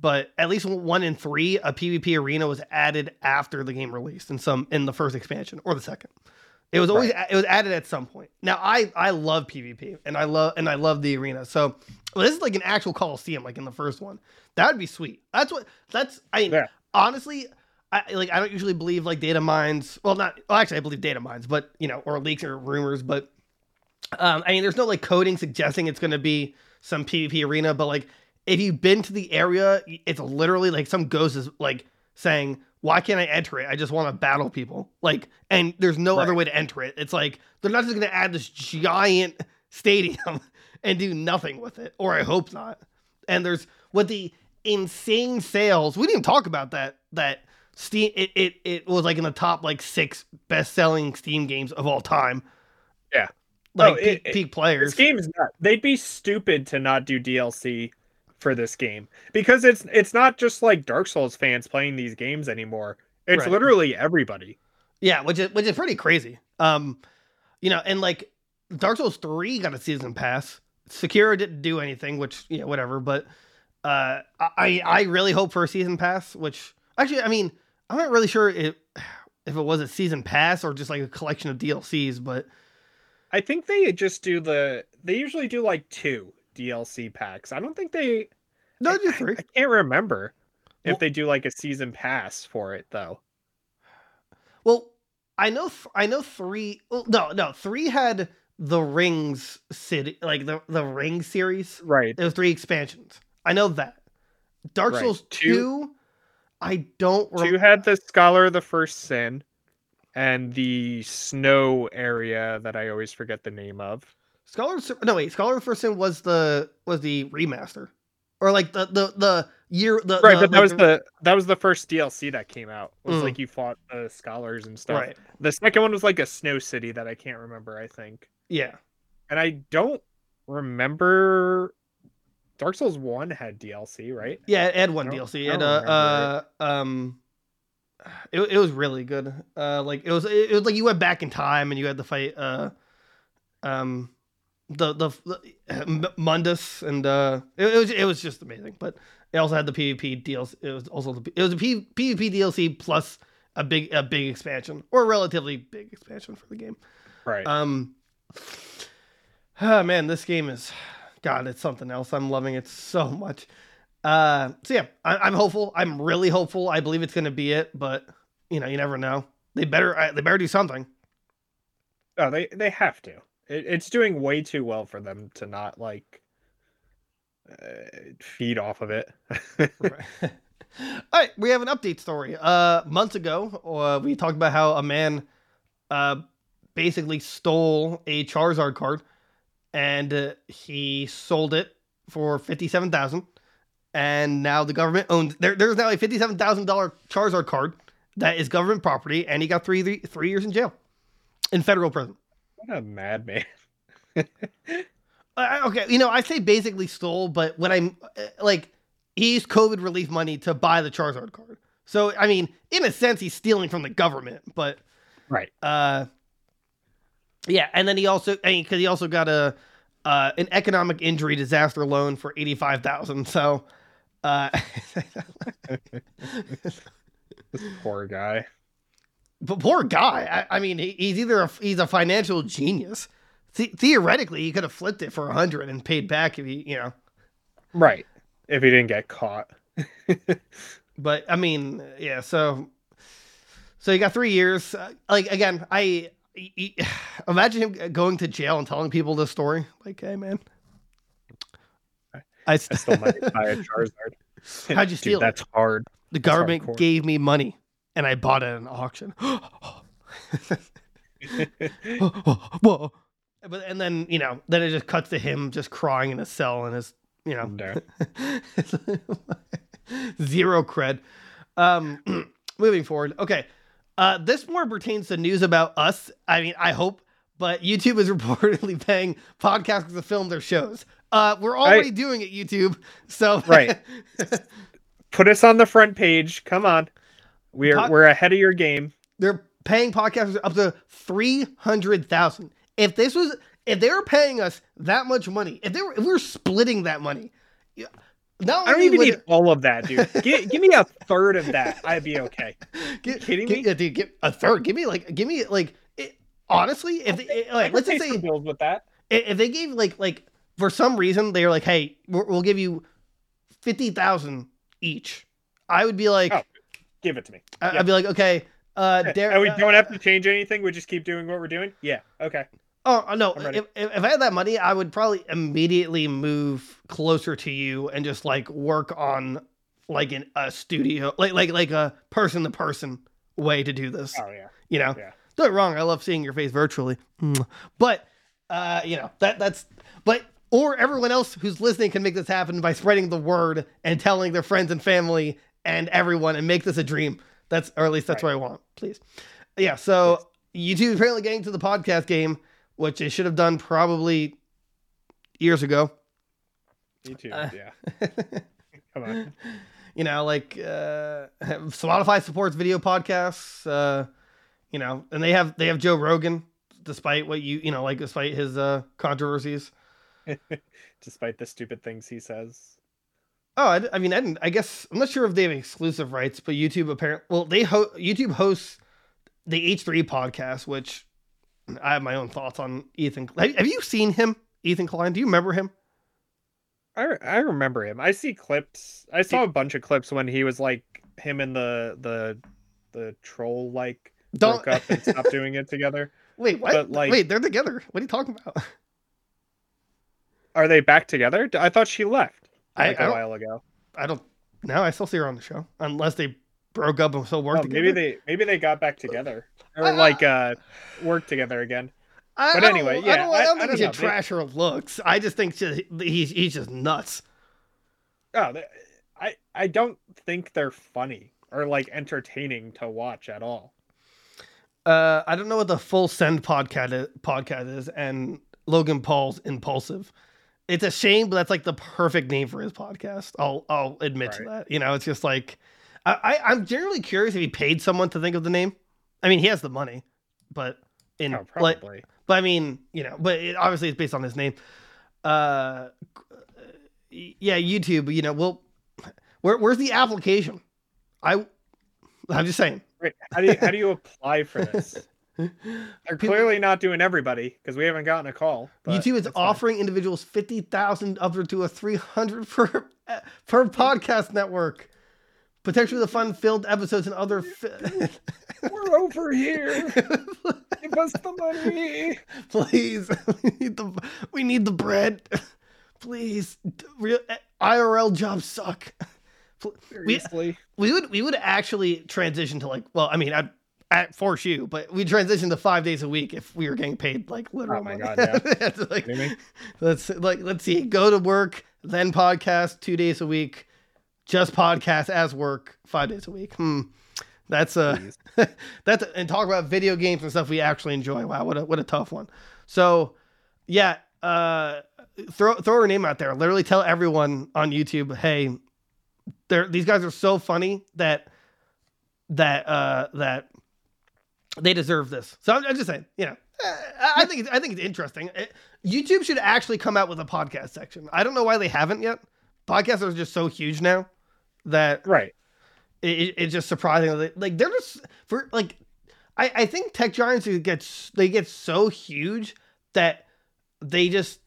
but at least one in three, a PvP arena was added after the game released in some in the first expansion or the second. It was always it was added at some point. Now I I love PvP and I love and I love the arena. So well, this is like an actual Coliseum, like in the first one. That would be sweet. That's what that's I mean, Yeah. honestly. I like I don't usually believe like data mines. Well, not well, actually I believe data mines, but you know, or leaks or rumors. But um, I mean, there's no like coding suggesting it's going to be some PvP arena. But like, if you've been to the area, it's literally like some ghost is like saying, "Why can't I enter it? I just want to battle people." Like, and there's no other way to enter it. It's like they're not just going to add this giant stadium and do nothing with it, or I hope not. And there's with the insane sales. We didn't even talk about that. That Steam it, it it was like in the top like six best selling Steam games of all time. Yeah. Like Oh, peak, it- it- peak players. This game is not. They'd be stupid to not do DLC for this game because it's it's not just like Dark Souls fans playing these games anymore. It's Right. literally everybody. Yeah, which is which is pretty crazy. Um, you know, and like Dark Souls three got a season pass. Sekiro didn't do anything, which yeah, whatever. But uh, I I really hope for a season pass. Which actually, I mean, I'm not really sure if if it was a season pass or just like a collection of DLCs. But I think they just do the. They usually do like two DLC packs. I don't think they. no, I, do I- three. I can't remember Well- if they do like a season pass for it though. Well, I know th- I know three. Well, no, no, three had the Rings city, like the the Ring series. Right. There was three expansions. I know that. Dark Right. Souls Two- 2, I don't rem- Two had the Scholar of the First Sin, and the snow area that I always forget the name of. Scholar No, wait, Scholar of First Sin was the was the remaster. Or like the the the year the right the, but that like was the that was the first dlc that came out it was Mm. like you fought the scholars and stuff right. the second one was like a snow city that i can't remember i think Yeah. and i don't remember dark souls 1 had dlc right Yeah, it had one DLC. And uh, uh um it, it was really good. Uh like it was it, was like you went back in time and you had to fight uh um the the, the Manus and uh it, it was it was just amazing. But it also had the PvP DLC. It was also the it was a P, PvP DLC plus a big a big expansion or a relatively big expansion for the game. right Um, oh man, this game is, God, it's something else. I'm loving it so much. Uh, so yeah, I, I'm hopeful. I'm really hopeful. I believe it's gonna be it, but you know, you never know. They better, I, they better do something. oh they they have to it, it's doing way too well for them to not like uh, feed off of it Right. All right, we have an update story. Uh, months ago, uh, we talked about how a man, uh, basically stole a Charizard card, and uh, he sold it for fifty-seven thousand, and now the government owns. There, there's now a fifty-seven thousand dollar Charizard card that is government property, and he got three, three three years in jail, in federal prison. What a madman. Uh, okay, you know, I say basically stole, but when I'm uh, like, he used COVID relief money to buy the Charizard card. So, I mean, in a sense, he's stealing from the government, but Right. uh, yeah. And then he also, I mean, because he also got a uh, an economic injury disaster loan for eighty five thousand. So, uh, This poor guy. but poor guy. I, I mean, he, he's either a, he's a financial genius. The- theoretically, he could have flipped it for a hundred and paid back if he, you know. Right. If he didn't get caught. but I mean, yeah. So, so he got three years. Uh, like again, I he- imagine him going to jail and telling people this story. Like, hey, man, I, I still might buy a Charizard. How'd you Dude, steal it? That's hard. the government hardcore. gave me money and I bought it at an auction. Whoa. But and then you know, then it just cuts to him just crying in a cell in his you know Zero cred. Um, moving forward. Okay. Uh, this more pertains to news about us. I mean, I hope, but YouTube is reportedly paying podcasters to film their shows. Uh, we're already doing it, YouTube. So Right. Put us on the front page. Come on. We're Pod- we're ahead of your game. they're paying podcasters up to three hundred thousand. If this was, if they were paying us that much money, if they were, if we were splitting that money, yeah, not I don't even need all of that, dude. Give, give me a third of that. I'd be okay. Kidding me? yeah, dude, give a third. Give me like, give me like, it, honestly, if they, it- like, let's just say bills with that. if they gave like, like for some reason they were like, hey, we'll give you fifty thousand each. I would be like, Oh, Give it to me. I- yeah. I'd be like, okay, uh, Dar- and we uh, don't have to change anything. We just keep doing what we're doing. Yeah. Okay. Oh no! If, if I had that money, I would probably immediately move closer to you and just like work on like in a studio, like like like a person to person way to do this. Oh yeah. You know, Yeah. don't get wrong. I love seeing your face virtually, but uh, you know that that's but or everyone else who's listening can make this happen by spreading the word and telling their friends and family and everyone and make this a dream. That's or at least that's Right. what I want. Please, yeah. So YouTube apparently getting to the podcast game, which they should have done probably years ago. Me too. Uh, yeah. Come on. you know, like uh, Spotify supports video podcasts. Uh, you know, and they have they have Joe Rogan, despite what you you know, like despite his uh, controversies. Despite the stupid things he says. Oh, I mean, I didn't. I guess I'm not sure if they have exclusive rights, but YouTube apparently. Well, they ho- YouTube hosts the H3 podcast, which I have my own thoughts on. Ethan, have, have you seen him, Ethan Klein? Do you remember him? I re- I remember him. I see clips. I saw a bunch of clips when he was like him and the the the troll like Don't broke up and stopped doing it together. wait. What? but, like- wait, they're together. What are you talking about? Are they back together? I thought she left I- like I a while ago. I don't. No, I still see her on the show, unless they broke up and still work Oh, together. maybe they maybe they got back together or I- like uh work together again. I, But I don't- anyway, I yeah, don't, I I- don't I think don't should know. trash her looks. I just think she, he's he's just nuts. Oh, I I don't think they're funny or like entertaining to watch at all. Uh, I don't know what the full send podcast is, podcast is, and Logan Paul's Impaulsive. It's a shame, but that's like the perfect name for his podcast. I'll I'll admit to that. You know, it's just like I, I I'm generally curious if he paid someone to think of the name. I mean, he has the money, but in Oh, like, probably. but I mean, you know, but it, obviously it's based on his name. Uh, yeah, YouTube. You know, well, where where's the application? I I'm just saying. Wait, how do you how do you apply for this? They're clearly not doing everybody because we haven't gotten a call. YouTube is that's fine. offering individuals fifty thousand up to a three hundred per per podcast network. Potentially the fun-filled episodes and other. Fi- We're over here. Give us the money. Please, we need the we need the bread. Please, real eh, IRL jobs suck. We, Seriously. we would we would actually transition to like well I mean I'd, I'd force you but we transitioned to five days a week if we were getting paid like literally. Oh my. God, yeah. Like, let's like let's see go to work then podcast two days a week just podcast as work five days a week. Hmm. That's uh Please. that's and talk about video games and stuff we actually enjoy. Wow, what a what a tough one. So yeah, uh throw throw her name out there. Literally tell everyone on YouTube, hey, these guys are so funny that that uh that they deserve this. So I'm, I'm just saying, you know, I, I think it's, I think it's interesting. It- YouTube should actually come out with a podcast section. I don't know why they haven't yet. Podcasts are just so huge now that Right. it, it- it's just surprising. Like they're just for like, I I think tech giants get they get so huge that they just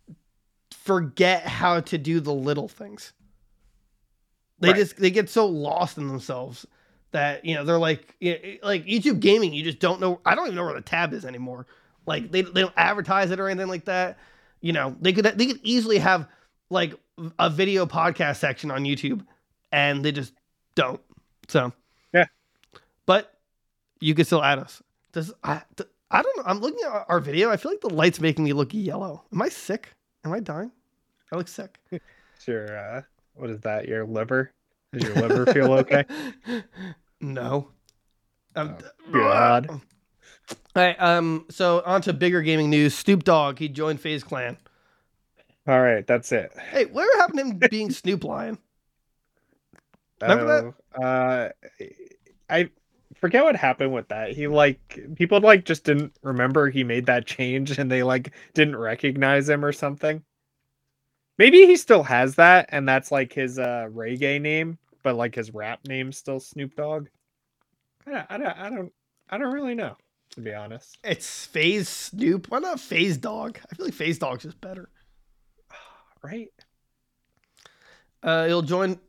forget how to do the little things. They Right. just they get so lost in themselves that you know they're like like YouTube gaming. You just don't know. I don't even know where the tab is anymore. Like they they don't advertise it or anything like that. You know they could they could easily have like a video podcast section on YouTube, and they just don't. So Yeah. but you can still add us. Does I I don't know. I'm looking at our video. I feel like the light's making me look yellow. Am I sick? Am I dying? I look sick. It's your uh what is that? Your liver? Does your liver feel okay? no. I'm, Oh, God. All right. Um. So on to bigger gaming news. Snoop Dogg. He joined FaZe Clan. All right, that's it. Hey, whatever happened to him being Snoop Lion? Remember that? Uh, I forget what happened with that. He like people like just didn't remember he made that change, and they like didn't recognize him or something. Maybe he still has that, and that's like his uh reggae name, but like his rap name's still Snoop Dogg. I don't, I don't, I don't, I don't really know to be honest. It's FaZe Snoop. Why not FaZe Dog? I feel like FaZe Dog's just better. Right? Uh, he'll join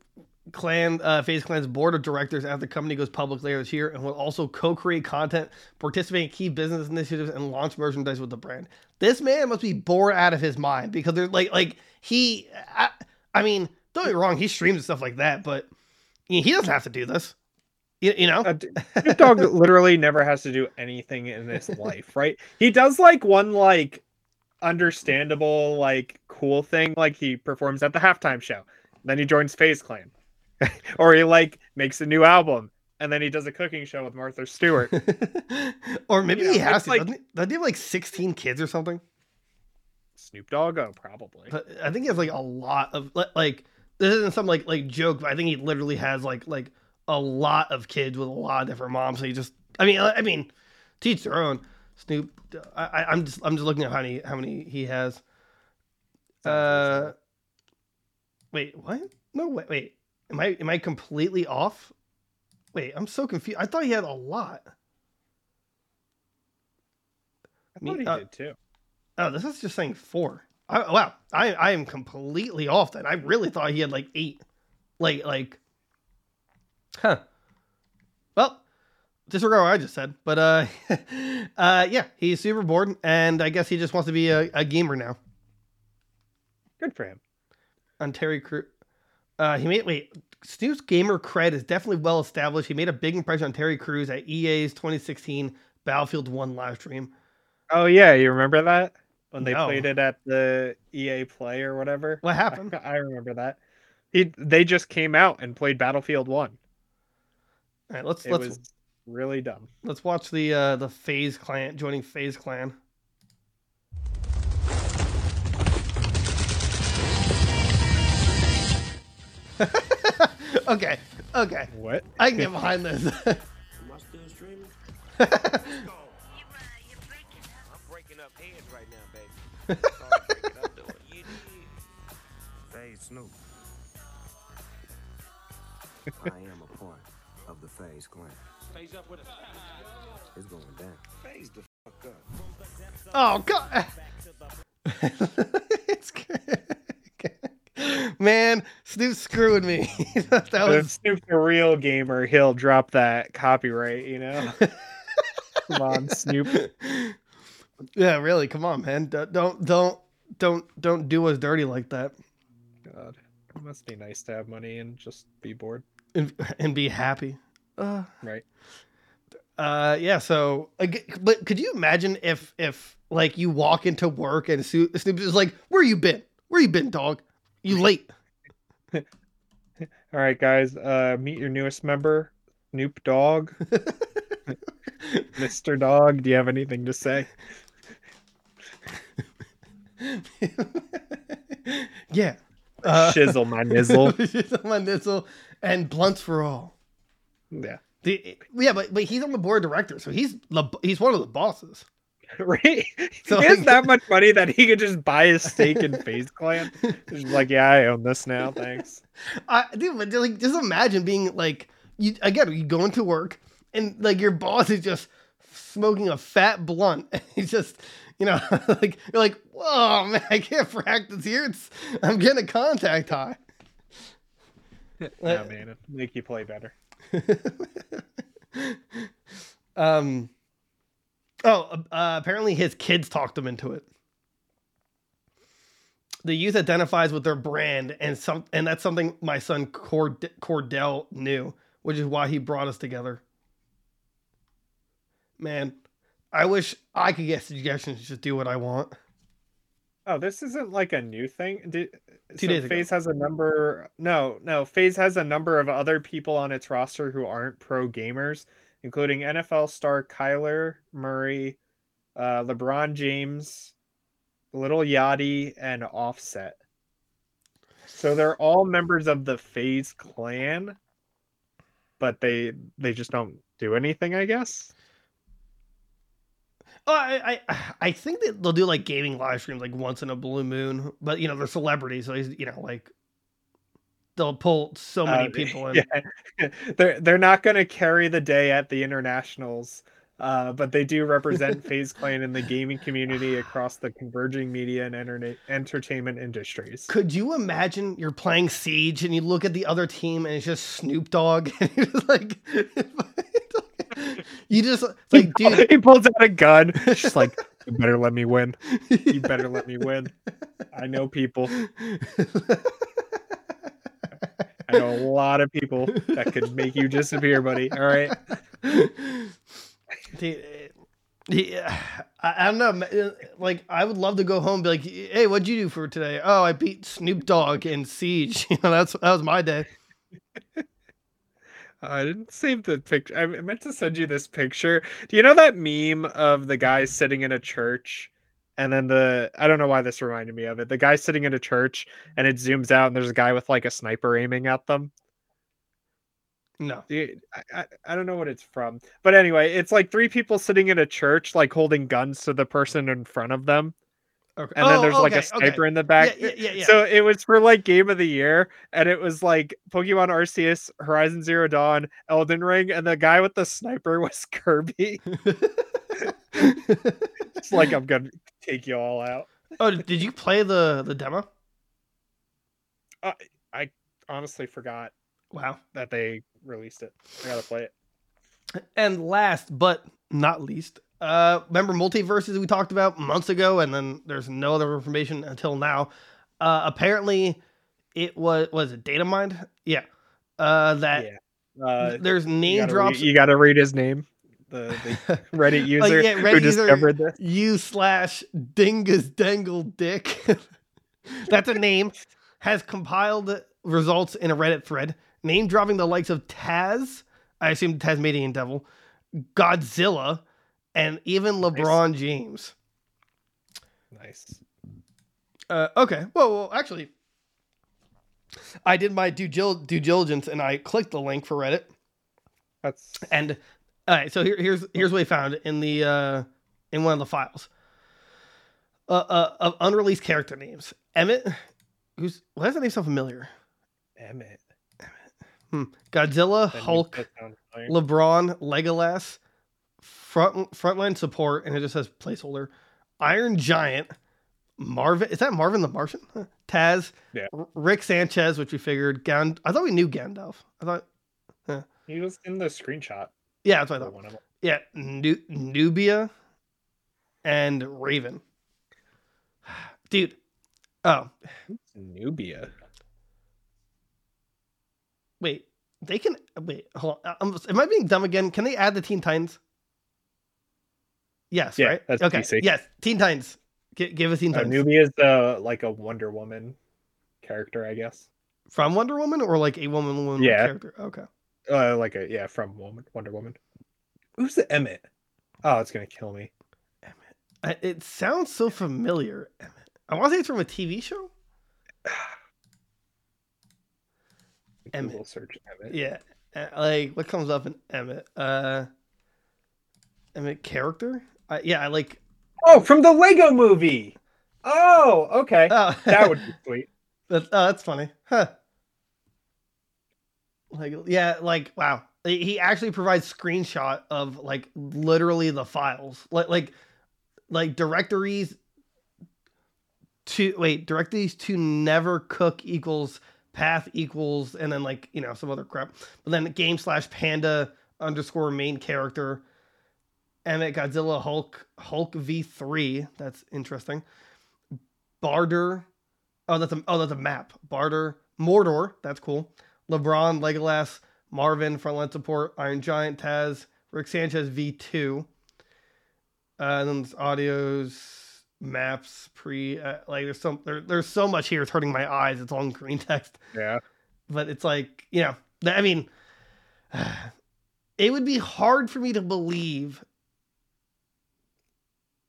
Clan uh, FaZe Clan's board of directors as the company goes public later this year, and will also co-create content, participate in key business initiatives, and launch merchandise with the brand. This man must be bored out of his mind because they're like, like he. I, I mean, don't get me wrong, he streams and stuff like that, but he doesn't have to do this. You, you know, Snoop Dogg literally never has to do anything in this life, right? He does like one like understandable, like cool thing, like he performs at the halftime show. Then he joins FaZe Clan. or he like makes a new album and then he does a cooking show with Martha Stewart. or maybe You know, he has to. like- doesn't, he, doesn't he have like sixteen kids or something? Snoop Dogg, oh, probably. But I think he has like a lot of like this isn't some like like joke, but I think he literally has like like a lot of kids with a lot of different moms. So he just I mean I I mean teach their own. Snoop I, I'm just I'm just looking at how many how many he has. Uh wait, what? No wait wait. Am I am I completely off? Wait, I'm so confused. I thought he had a lot. I me- thought he uh, did too. Oh, this is just saying four. I, wow, I I am completely off. Then I really thought he had like eight. Like like, huh? Well, disregard what I just said. But uh, uh, yeah, he's super bored, and I guess he just wants to be a, a gamer now. Good for him. On Terry Crew, uh, he made wait. Snoop's gamer cred is definitely well established. He made a big impression on Terry Crews at EA's 2016 Battlefield One live stream. Oh yeah, you remember that? When they No. played it at the EA Play or whatever? What happened? I remember that. He they just came out and played Battlefield 1. All right, let's It let's was really dumb. Let's watch the uh the FaZe Clan joining FaZe Clan. okay, okay, What? I can get behind this. Am I still streaming? Hey, Snoop. I am a part of the FaZe Clan. Phase up with us. It's going down. Phase the fuck up. oh god, it's man, Snoop's screwing me. that If Snoop's a real gamer, he'll drop that copyright, you know? Come on, Snoop. Yeah, really. Come on, man. Don't don't don't don't do us dirty like that. God. It must be nice to have money and just be bored. and, and be happy. Uh, Right. uh, yeah. So, but could you imagine if if like you walk into work and Snoop is like, "Where you been? Where you been, dog? You late?" All right, guys. Uh, meet your newest member, Snoop Dogg, Mr. Dog. Do you have anything to say? yeah. Uh, Shizzle my nizzle. Shizzle my nizzle and blunts for all. Yeah. The, yeah, but but he's on the board of directors, so he's he's one of the bosses. Right? So, he has like- that much money that he could just buy a stake in FaZe Clan. He's like, yeah, I own this now. Thanks. I dude, but like just imagine being like you again, you go into work and like your boss is just smoking a fat blunt and he's just you know like you're like, whoa man, I can't practice here. It's I'm getting a contact high. Yeah, man, it'll make you play better. um oh uh, apparently his kids talked him into it the youth identifies with their brand and some and that's something my son Cord- cordell knew which is why he brought us together man i wish i could get suggestions to just do what i want Oh, this isn't like a new thing. Did, Two so days ago. FaZe has a number. No, no. FaZe has a number of other people on its roster who aren't pro gamers, including NFL star Kyler Murray, uh, LeBron James, Lil Yachty, and Offset. So they're all members of the FaZe clan, but they they just don't do anything, I guess. Oh i i i think that they'll do like gaming live streams like once in a blue moon but you know they're celebrities so you know like they'll pull so many Uh, people in Yeah. they're they're not going to carry the day at the internationals, uh, but they do represent FaZe Clan in the gaming community across the converging media and internet entertainment industries. Could you imagine you're playing Siege and you look at the other team and it's just Snoop Dogg and you're like, you just like, dude, he pulls out a gun, just like, "You better let me win. You better let me win. I know people. I know a lot of people that could make you disappear, buddy. All right." Dude, yeah, I, I don't know. Like, I would love to go home and be like, "Hey, what'd you do for today?" Oh, I beat Snoop Dogg in Siege. You know, that's that was my day. I didn't save the picture. I meant to send you this picture. Do you know that meme of the guy sitting in a church? And then the I don't know why this reminded me of it. The guy sitting in a church and it zooms out and there's a guy with like a sniper aiming at them. No, I, I, I don't know what it's from. But anyway, it's like three people sitting in a church, like holding guns to the person in front of them. Okay. And then Oh, there's like a sniper okay. in the back. Yeah, yeah, yeah, yeah. So it was for like game of the year, and it was like Pokemon Arceus, Horizon Zero Dawn, Elden Ring, and the guy with the sniper was Kirby. It's like I'm gonna take you all out. oh, did you play the the demo? Uh, I honestly, forgot Wow. that they released it. I gotta play it. And last but not least, uh, remember MultiVersus we talked about months ago, and then there's no other information until now. Uh, apparently, it was was it data mined? Yeah. Uh, that Yeah. Uh, there's you name gotta drops. Read, you gotta read his name. The, the Reddit user yeah, who user- discovered this. you slash dingus dangle dick. That's a name. Has compiled results in a Reddit thread, name dropping the likes of Taz, I assume Tasmanian Devil, Godzilla, and even LeBron James. Nice. Uh, okay. Well, well, actually, I did my due, due diligence and I clicked the link for Reddit. That's And all right, so here, here's here's what we found in the uh, in one of the files. Uh, uh, of unreleased character names. Emmett, who's why does that name sound familiar? Emmett. Hmm. Godzilla, Hulk, does sound familiar. LeBron, Legolas, front frontline support, and it just says placeholder. Iron Giant, Marvin. Is that Marvin the Martian? Huh. Taz, Yeah. R- Rick Sanchez, which we figured. Gand- I thought we knew Gandalf. I thought, He was in the screenshot. yeah, that's what I thought. one of them. Yeah, Nu- Nubia and Raven. Dude. Oh, Nubia. wait. They can wait. Hold on. I'm, am I being dumb again? Can they add the Teen Titans? Yes, Yeah, right? that's okay. DC. Yes, Teen Titans. G- give us Teen Uh, Titans. Nubia is the like a Wonder Woman character, I guess. from Wonder Woman or like a woman woman Yeah. character? Okay. Uh, like a yeah, from Woman, Wonder Woman. Who's the Emmett? Oh, it's gonna kill me. I, it sounds so familiar. Emmett. I want to say it's from a TV show. Emmett. Google search Emmett. Yeah. Uh, like what comes up in Emmett? Uh Emmett character? Uh, yeah, I like Oh, from the Lego Movie. Oh, okay. oh, that would be sweet. That, oh, that's funny. Huh. Like, yeah, like, wow. He he actually provides screenshot of like literally the files, like, like, like directories to wait, directories to never cook equals path equals, and then like you know some other crap. But then game slash panda underscore main character, Emmett Godzilla Hulk Hulk V three. That's interesting. Barter. Oh, that's a oh that's a map. Barter, Mordor. That's cool. LeBron, Legolas, Marvin, frontline support, Iron Giant, Taz, Rick Sanchez V2. Uh, and then there's audios, maps, pre. Uh, like there's some there, there's so much here. It's hurting my eyes. It's all in green text, Yeah. but it's like you know. I mean, it would be hard for me to believe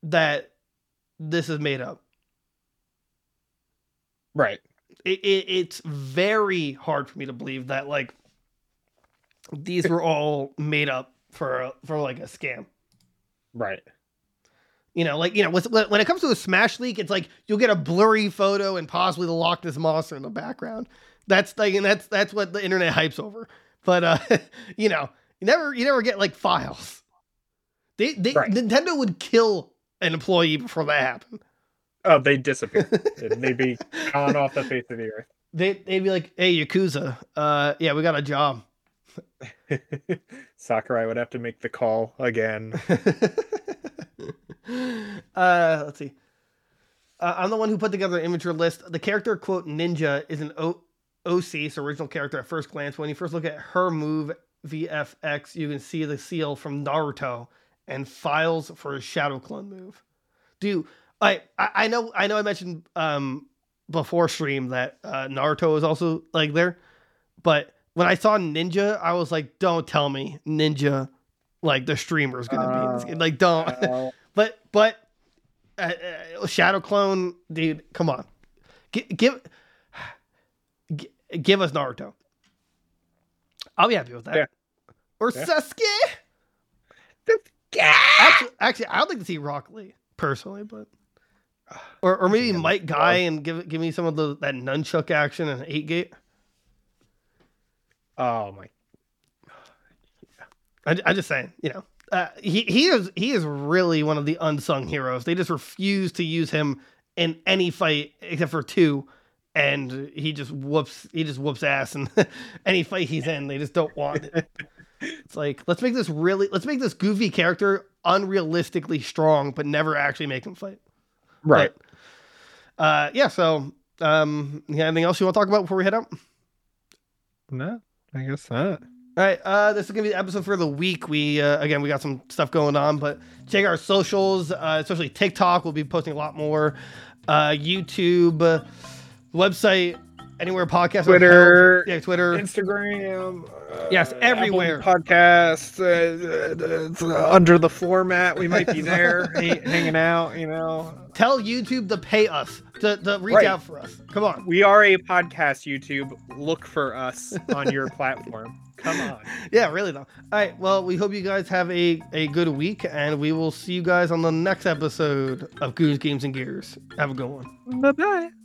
that this is made up. Right. it, it, it's very hard for me to believe that like these were all made up for for like a scam. Right. You know, like you know, with, when it comes to a smash leak, it's like you'll get a blurry photo and possibly the Loch Ness monster in the background. That's like, and that's that's what the internet hypes over. But uh, you know, you never you never get like files. They, they Right. Nintendo would kill an employee before that happened. Oh, they disappear. They'd be gone off the face of the earth. They they'd be like, "Hey, Yakuza, uh, yeah, we got a job." Sakurai would have to make the call again. uh, let's see. Uh, I'm the one who put together an immature list. The character quote ninja is an o- OC, so original character at first glance. When you first look at her move VFX, you can see the seal from Naruto and files for a Shadow Clone move. Dude, I I know I know I mentioned um before stream that uh, Naruto was also like there, but when I saw Ninja, I was like, don't tell me Ninja, like the streamer is gonna be in this game. Like, don't. Oh, But but uh, uh, Shadow Clone, dude, come on, G- give g- give us Naruto. I'll be happy with that. Yeah. Or Yeah. Sasuke. Yeah. Actually, actually, I'd like to see Rock Lee personally, but or or maybe Might Guy and give give me some of the that nunchuck action and eight gate. Oh my. I, I'm just saying, you know, uh, he he is he is really one of the unsung heroes. They just refuse to use him in any fight except for two, and he just whoops he just whoops ass in any fight he's in. They just don't want it. It's like let's make this really let's make this goofy character unrealistically strong, but never actually make him fight. Right. But, uh, yeah. So, um, you got anything else you want to talk about before we head out? no, I guess not. All right, uh, this is gonna be the episode for the week. We uh, again, we got some stuff going on, but check our socials, uh, especially TikTok. We'll be posting a lot more. Uh, YouTube, uh, website, anywhere podcast, Twitter, yeah, Twitter. Instagram. Uh, Yes, everywhere. Apple Podcasts. Uh, uh, uh, under the format, we might be there, hang- hanging out. You know, Tell YouTube to pay us to, to reach Right. out for us. Come on. we are a podcast. YouTube, look for us on your platform. Come on. Yeah, really though. All right. Well, we hope you guys have a, a good week, and we will see you guys on the next episode of Goons Games and Gears. Have a good one. Bye bye.